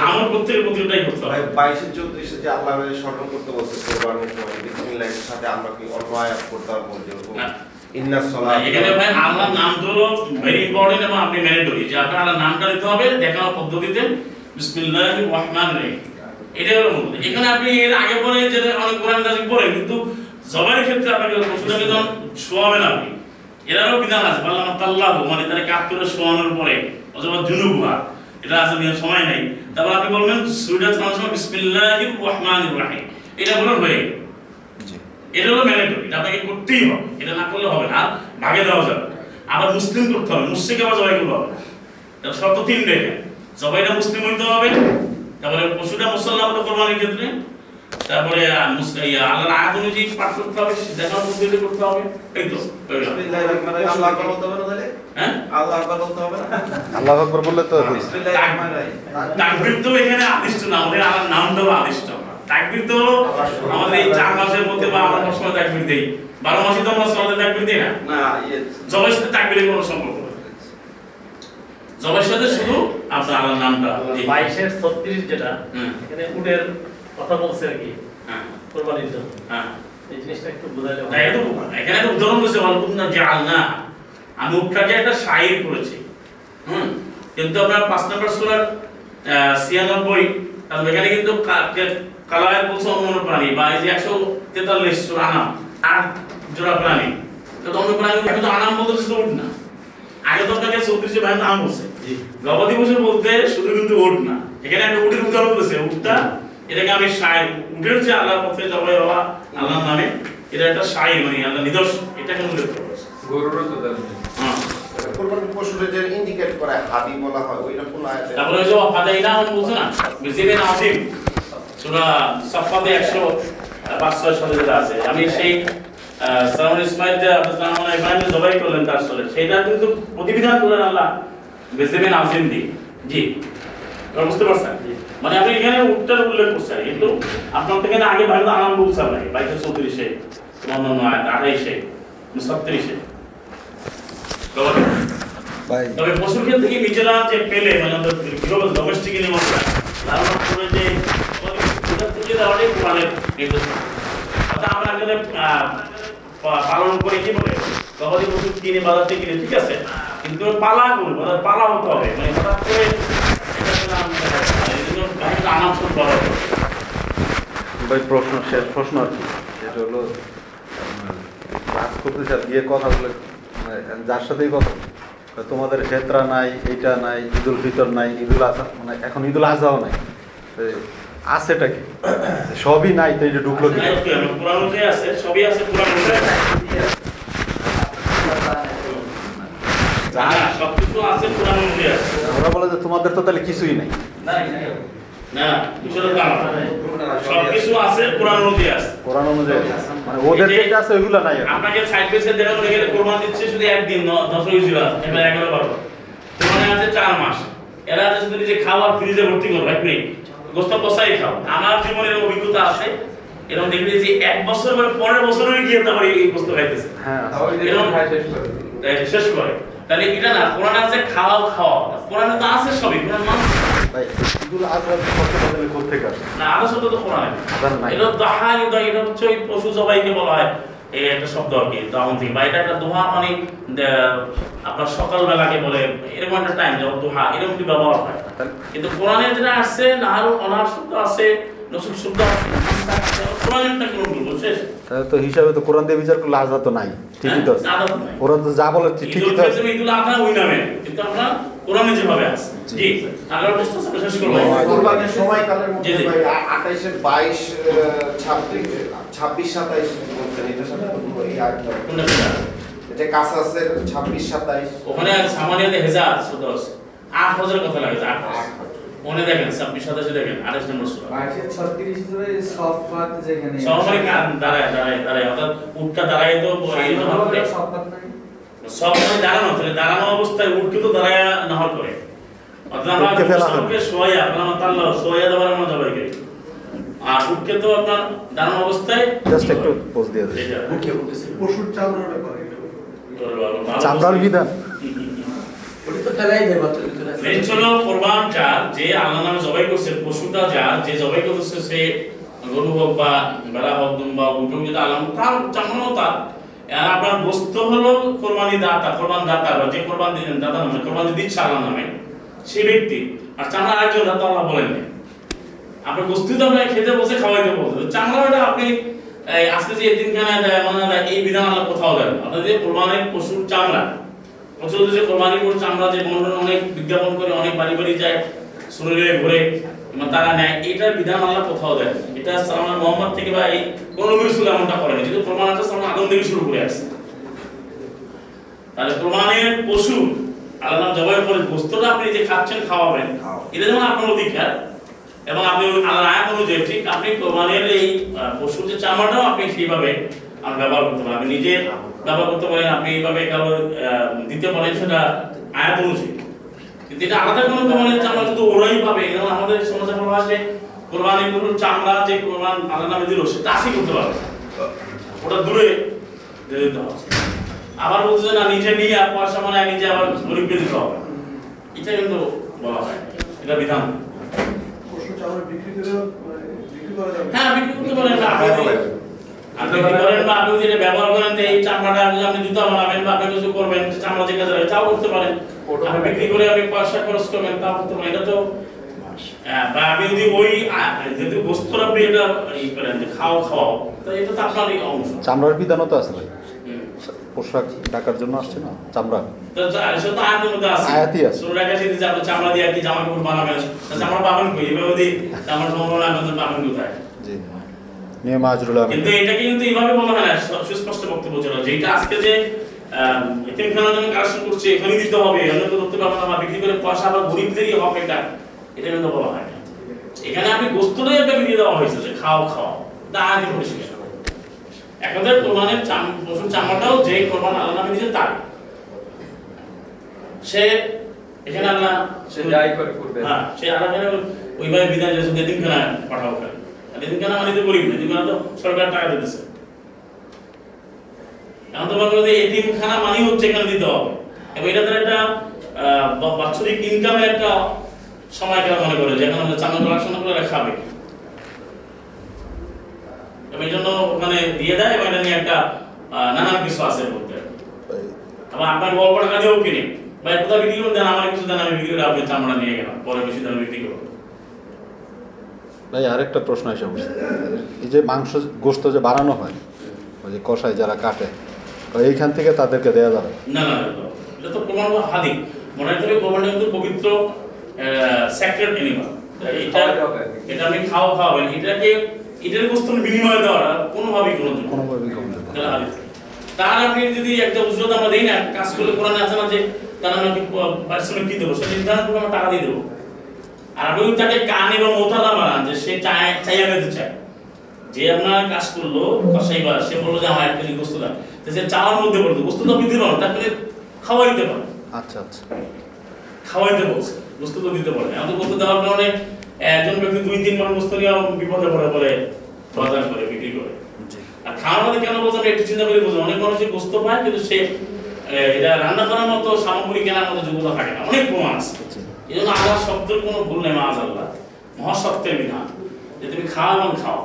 আমার প্রত্যেকের প্রতি ওটাই করতে হবে। বাইশে চৌত্রিশে যে আল্লাহ স্মরণ করতে বলছে কোরবানির সময় বিসমিল্লাহির সাথে আমরা কি অন্য আয়াত করতে পারব? যেরকম না। ইন্না সলাত এখানে ভাই আল্লাহর নাম তো ভেরি ইম্পর্টেন্ট এবং আপনি ম্যান্ডেটরি যে আপনার আল্লাহর নামটা দিতে হবে দেখানো পদ্ধতিতে বিসমিল্লাহির রহমানির রহিম। এটাই হলো মূল এখানে আপনি এর আগে পরে যে অনেক কোরআন কিন্তু ক্ষেত্রে আপনাকে পশুটাকে যখন শোয়াবেন আপনি? এরারও বিধান আছে বললাম তাল্লাহ মানে তারা কাপ করে শোয়ানোর পরে অথবা জুনুবা এটা আছে সময় নাই। তারপর আপনি বলবেন সুইটা চালানোর সময় বিসমিল্লাহির রহমানির রহিম। এটা বলার হয়ে এটা হলো ম্যান্ডেটরি এটা আপনাকে করতেই হবে এটা না করলে হবে না আর ভাগে দেওয়া যাবে আবার মুসলিম করতে হবে মুসলিম আবার জবাই করতে হবে। তার শর্ত তিনটে জবাইটা মুসলিম হইতে হবে তারপরে পশুটা মুসল্লাহ কোরবানির ক্ষেত্রে তারপরে আল্লাহর আয়াত অনুযায়ী পাঠ করতে হবে দেখানোর পদ্ধতি করতে হবে। এই তো হয়ে আল্লাহ আকবার বলতে হবে না তাহলে? হ্যাঁ? আল্লাহ আকবার বলতে হবে না? আল্লাহ আকবর বললে তো তাকবীর তো এখানে আদিষ্ট না আমাদের আল্লাহর নামটাও আদিষ্ট। তাকবীর তো হলো আমাদের এই চার মাসের মধ্যে বা আমরা সবসময় তাকবীর দেই। বারো মাসে তো আমরা সলাতে তাকবীর দিই না? না ইয়ে জবের সাথে তাকবীরের কোনো সম্পর্ক সাথে শুধু আপনার আল্লাহর নামটা। বাইশের ছত্রিশ যেটা হুম। এখানে উটের কথা বলছে আর কি। হ্যাঁ। কোরবানির জন্য। হ্যাঁ। এই জিনিসটা একটু না, এটা তো এখানে একটা উদাহরণ দিয়েছে অল্পনা জালনা আমি উটটাকে একটা শাইর করেছি হুম? কিন্তু আপনার পাঁচ নম্বর সুরার ছিয়ানব্বই এখানে কিন্তু কালায় বলছে অন্য প্রাণী বা এই যে একশো তেতাল্লিশ আনাম আট জোড়া প্রাণী। তো অন্য প্রাণী এখন তো আনাম বলতে তো উঠ না। আগে তো আপনাকে চৌত্রিশে ভাই নাম বলছে। গবাদি পশু বলতে শুধু কিন্তু উট না। এখানে একটা উটের উদাহরণ বলতেছে উটটা এটাকে আমি শাইর উটের যে আল্লাহর পথে জবাই হওয়া আল্লাহর নামে। এটা একটা শাইর মানে আল্লাহ নিদর্শন। এটাকে উল্লেখ করেছে গরুরও তো হ্যাঁ। কোরবানির পশুরে যে ইন্ডিকেট করে হাদি বলা হয় ওইটা কোন আয়াতে? তারপরে ওই যে ফাদাইনা আমি বলছে না বিজিবেন আসিম সূরা সাফাতে 100 পাঁচ ছয় সালে যেটা আছে। আমি সেই সালাম ইসমাইল যে আপনি সালাম ইব্রাহিম জবাই করলেন তার সালে সেটা কিন্তু প্রতিবিধান করলেন আল্লাহ বিজিবেন আসিম দি জি। বুঝতে পারছেন? মানে আপনি এখানে উত্তর উল্লেখ করছেন কিন্তু আপনার থেকে আগে ভারত আনাম বলছে ভাই বাইশে চৌত্রিশে অন্যান্য আঠাইশে ছত্রিশে। তবে পশুর ক্ষেত্রে কি নিজেরা যে পেলে মানে ডোমেস্টিক ধারণা করে যে থেকে দেওয়াটাই কোরআনের নির্দেশ অর্থাৎ আমরা এখানে পালন করে কি বলে? গবাদি পশু কিনে বাজার থেকে কিনে ঠিক আছে? কিন্তু পালা করব পালা হতে হবে। মানে হঠাৎ করে ভাই প্রশ্ন শেষ প্রশ্ন আর কি? সেটা হলো কাজ করতে কথা বলে মানে যার সাথেই কথা তোমাদের ক্ষেত্রা নাই এইটা নাই ঈদুল ফিতর নাই ঈদুল আজহা মানে এখন ঈদুল আজহাও নাই। আছেটা কি? সবই নাই তো এটা ঢুকলো কি? আছে সবই আছে ওরা বলে যে তোমাদের তো তাহলে কিছুই নাই। না বিষয়টা তা না। সবকিছু আছে কোরআন অনুযায়ী আছে। কোরআন অনুযায়ী মানে ওদের এই আছে ওইগুলো নাই আপনাকে সাইড বাই সাইড দেখানো গেলে কোরবান দিচ্ছে শুধু একদিন ন- দশ এবার এগারো বারো। কোরবানি আছে চার মাস। এরা আছে শুধু নিজে খাওয়ার ফ্রিজে ভর্তি করব এক মিনিট গোস্ত কষাই খাও। আমার জীবনের অভিজ্ঞতা আছে। এরকম দেখবি যে এক বছর পরে পরের বছরে গিয়ে তারপরে এই গোস্ত খাইতেছে। হ্যাঁ। শেষ করে। তাই শেষ করে। তাহলে এটা না কোরআন আছে খাওয়াও খাওয়া কোরআনে তো আছে সবই কোরআন মানুষ ভাই কোরআনের কোথেকে আসে না আরও শব্দ তো কোরআনে। এটা দহা ইউদা এটা হচ্ছে ওই পশু জবাইকে বলা হয়। এই একটা শব্দ আর কি দাউন থেকে বা এটা একটা দোহা মানে আপনার সকালবেলাকে বলে এরকম একটা টাইম দোহা এরকম কি ব্যবহার হয়? কিন্তু কোরআনে যেটা আসছে নাহার অনার শব্দ আছে কোনো ভুল তাহলে তো হিসাবে তো কোরআন দিয়ে বিচার করলে আজাদ তো নাই ঠিকই তো আছে। হ্যাঁ, তো যা বলে ঠিকই তো আছে। ফিতর ঈদুল ওই নামে কিন্তু আমরা কোরআনে যেভাবে আছে। জি। আগার প্রশ্ন শেষ করব। কোরবানির সময়কালের মধ্যে ভাই আঠাইশে বাইশ ছাব্বিশ ছাব্বিশ সাতাইশ বলছেন এটার সাথে এই আরেকটা কোনটা কোনটা? এটা কাসাসের ছাব্বিশ সাতাইশ। ওখানে সামানিয়াতে হেজাজ শুধু আছে আট হাজারের কথা লাগে আট হাজার মনে দেখেন ছাব্বিশ সাতাশে দেখেন আঠাশ নম্বর সুরা। ছত্রিশ সফাত যেখানে সবাই দাঁড়ায় দাঁড়ায় দাঁড়ায় অর্থাৎ উঠটা দাঁড়ায় তো সব সময় দাঁড়ানো তাহলে দাঁড়ানো অবস্থায় উঠকে তো দাঁড়ায় নহর করে। অর্থাৎ আমরা উটকে ফেলা। সবকে শোয়া আপনার তাল্লা শোয়া দেওয়ার আমরা আর উঠকে তো আপনার দাঁড়ানো অবস্থায় জাস্ট একটু পোজ দিয়ে দিই। পশুর ব্যাপারে চামড়ার বিধান। মেন ছিল কোরবান যার যে আল্লাহ নামে জবাই করছে, পশুটা যার, যে জবাই করতেছে সে গরু হোক বা বেড়া হোক, দুম্বা উঠ হোক যেটা আল্লাহ তার চামড়াও তার। আপনার বস্তু হলো কোরবানি দাতা, কোরবান দাতা, বা যে কোরবান দিলেন দাতা নামে, কোরবানি দিচ্ছে আল্লাহ নামে, সে ব্যক্তি। আর চামড়া আরেকজন দাতা আল্লাহ বলেন। আপনার বস্তু তো আপনাকে খেতে বসে খাওয়াইতে তো চামড়াটা আপনি আজকে যে এতিমখানায় দেয় মানে এই বিধান আল্লাহ কোথাও দেন আপনার যে কোরবানের পশুর চামড়া প্রচলিত যে কোরবানি পশুর চামড়া যে বন্টন অনেক বিজ্ঞাপন করে অনেক বাড়ি বাড়ি যায় শরীরে ঘুরে তারা নেয় এটার বিধান আল্লাহ কোথাও দেন এটা সালামান মোহাম্মদ থেকে বা এই কোন নবী রাসূল এমনটা করেনি। যেহেতু প্রমাণ আছে সালামান আদম থেকে শুরু করে আসছে। তাহলে কোরবানির পশু আল্লাহ নাম জবাইয়ের পরে গোস্তটা আপনি যে খাচ্ছেন খাওয়াবেন এটা যেমন আপনার অধিকার এবং আপনি আল্লাহর আয়াত অনুযায়ী ঠিক আপনি কোরবানির এই পশুর যে চামড়াটাও আপনি সেইভাবে আপনি ব্যবহার করতে পারেন আপনি নিজে ব্যবহার করতে পারেন আপনি এইভাবে কারও দিতে পারেন সেটা আয়াত অনুযায়ী। কিন্তু এটা আলাদা কোনো কোরবানির চামড়া শুধু ওরাই পাবে যেমন আমাদের সমাজে বলা হয় যে কোরবানির গরুর চামড়া যে কোরবান আল্লাহ নামে দিল সে তাসই করতে পারবে ওটা দূরে দিতে হবে। আবার বলছে যে না নিজে নিয়ে আর পয়সা মানে নিজে আবার গরিবকে দিতে হবে। এটা কিন্তু বলা হয় এটা বিধান। পশু চামড়া বিক্রি করে মানে হ্যাঁ বিক্রি করতে পারেন আপনি যদি- করেন বা আপনি ব্যবহার করেন তো এই চামড়াটা যদি আপনি জুতা বানাবেন বা আপনি কিছু করবেন চামড়া যে কাজে তাও করতে পারেন আপনি বিক্রি করে আপনি পয়সা খরচ করবেন তাও করতে পারেন এটা তো হ্যাঁ, বা আপনি যদি ওই যদি বস্তুর আপনি এটা ই করেন যে খাও খাও তো এটা তো আপনারই অংশ চামড়ার বিধানও তো আছে ভাই পোশাক ডাকার জন্য আসছে না চামড়া তো যা- সে তো আয়াতের মধ্যে আছে। কাছে আপনি চামড়া দিয়ে আর কি জামা কাপড় বানাবেন। চামড়া পাবেন কই? এভাবে যদি চামড়া সম্ভাবনা আপনাদের পাবেন কোথায়? জি নিয়ম আজরুল আমিন কিন্তু এটাকে কিন্তু এইভাবে বলা হয় না, সুস্পষ্ট বক্তব্য ছিল। যেটা আজকে যে এতিমখানার জন্য কালেকশন করছে, এখানেই দিতে হবে, অন্য কেউ ধরতে পারবে না, বিক্রি করে পয়সা আবার গরিবদেরই হক এটা। এটা কিন্তু বলা হয় না। এখানে আপনি গোস্তটাই আপনাকে দিয়ে দেওয়া হয়েছে যে খাও খাও তা আগে পরিষ্কার একাদের কোরবানের পশুর চামড়াটাও যে কোরবান আল্লাহ নামে দিয়েছে তার সে এখানে আল্লাহ সে যাই করে করবে হ্যাঁ সে আল্লাহ এখানে ওইভাবে বিধান দিয়েছে এদিনখানা পাঠাও মানে তো গরিব না তো সরকার টাকা দিতেছে। এখন বলতে এতিমখানা মানে হচ্ছে এখানে দিতে হবে। এবং এটা তার একটা বাৎসরিক ইনকামের একটা মনে করে যেখানে আমরা করে খাবে। এই জন্য ওখানে দিয়ে দেয় এবং এটা নিয়ে একটা নানান কিছু আছে মধ্যে। আবার আপনার দিয়েও কিনে ভাই, কোথাও বিক্রি করুন, দেন আমার কিছু, দেন আমি বিক্রি করে আপনি চামড়া নিয়ে গেলাম, পরে বেশি দামে বিক্রি করব ভাই আরেকটা প্রশ্ন এসে বসছে এই যে মাংস গোস্ত যে বানানো হয় ওই যে কষায় যারা কাটে এইখান থেকে তাদেরকে দেওয়া যাবে? না না না, এটা তো প্রমাণ হাদিক মনে কোরবানি কিন্তু পবিত্র এনিমাল এটা এটা আপনি খাওয়া খাওয়াবেন এটাকে এটার বস্তু বিনিময় দেওয়াটা কোনোভাবেই কোনো। তার আপনি যদি একটা উজরত আমরা দেই না কাজ করলে কোরআনে আছে না যে তার পারিশ্রমিক কি দেবো? সে নির্ধারণ করে আমরা টাকা দিয়ে দেবো। আর আপনি তাকে কানে বা মোতালা বানান যে সে চায় চাইয়া নিতে চায়। যে আপনার কাজ করল কসাইবার সে বলল যে আমার এক কেজি গোস্ত দাও। তো সে চাওয়ার মধ্যে পড়ল। গোস্ত তো আপনি দিল না তাকে খাওয়াইতে পারেন। আচ্ছা আচ্ছা। খাওয়াইতে বলছে গোস্ত তো দিতে পারে। গোস্ত দেওয়ার কারণে একজন ব্যক্তি দুই তিন মান গোস্ত নিয়ে বিপদে পড়ে পড়ে বাজার করে বিক্রি করে। আর খাওয়ার মধ্যে কেন বলছেন একটু চিন্তা করে বুঝুন অনেক মানুষই গোস্ত পায় কিন্তু সে এটা রান্না করার মতো সামগ্রী কেনার মতো যোগ্যতা থাকে না। অনেক প্রমাণ আছে। এই জন্য আল্লাহ শব্দের কোনো ভুল নেই মাজ আল্লাহ মহাসত্যের বিধান। যে তুমি খাও এবং খাও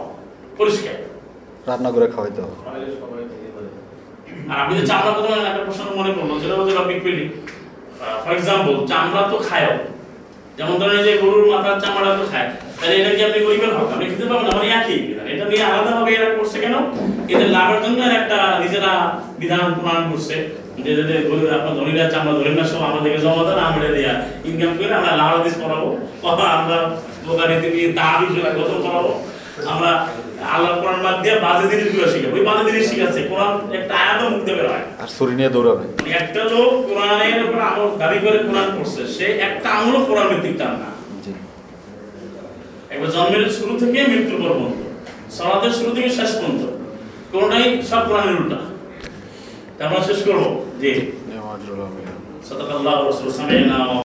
পরিষ্কার। রান্না করে খাওয়াইতে হবে। আর আপনি যে চামড়া কথা বলেন একটা প্রশ্ন মনে পড়ল যেটা হচ্ছে টপিক পেলি ফর এক্সাম্পল চামড়া তো খায়ও। যেমন ধরেন যে গরুর মাথার চামড়া তো খায়। তাহলে এটা কি আপনি গরিবের হক? আপনি খেতে পারবেন আমার একই বিধান। এটা নিয়ে আলাদা ভাবে এরা করছে কেন? এদের লাভের জন্য একটা নিজেরা বিধান প্রমাণ করছে। যে যদি গরিব আপনার ধনীরা চামড়া ধরে না সব আমাদেরকে জমা দেন আমরা দিয়া ইনকাম করে আমরা লাভ দিস করাবো। কত আমরা দাবি জোড়া কত করাবো। আমরা আল্লাহ কোরআন বাদ দিয়ে বাজে জিনিসগুলো শিখাবো। ওই বাজে জিনিস শিখাচ্ছে। কোরআন একটা আয়াত মুখ দেবে হয়। আর ছুরি নিয়ে দৌড়াবে। একটা লোক কোরআনের উপর আমল দাবি করে কোরআন পড়ছে। সে একটা আমলও কোরআন ভিত্তিক তার না। একবার জন্মের শুরু থেকে মৃত্যু পর্যন্ত সলাতের শুরু থেকে শেষ পর্যন্ত কোনটাই সব কোরআনের উল্টা। আমরা শেষ করব। জি।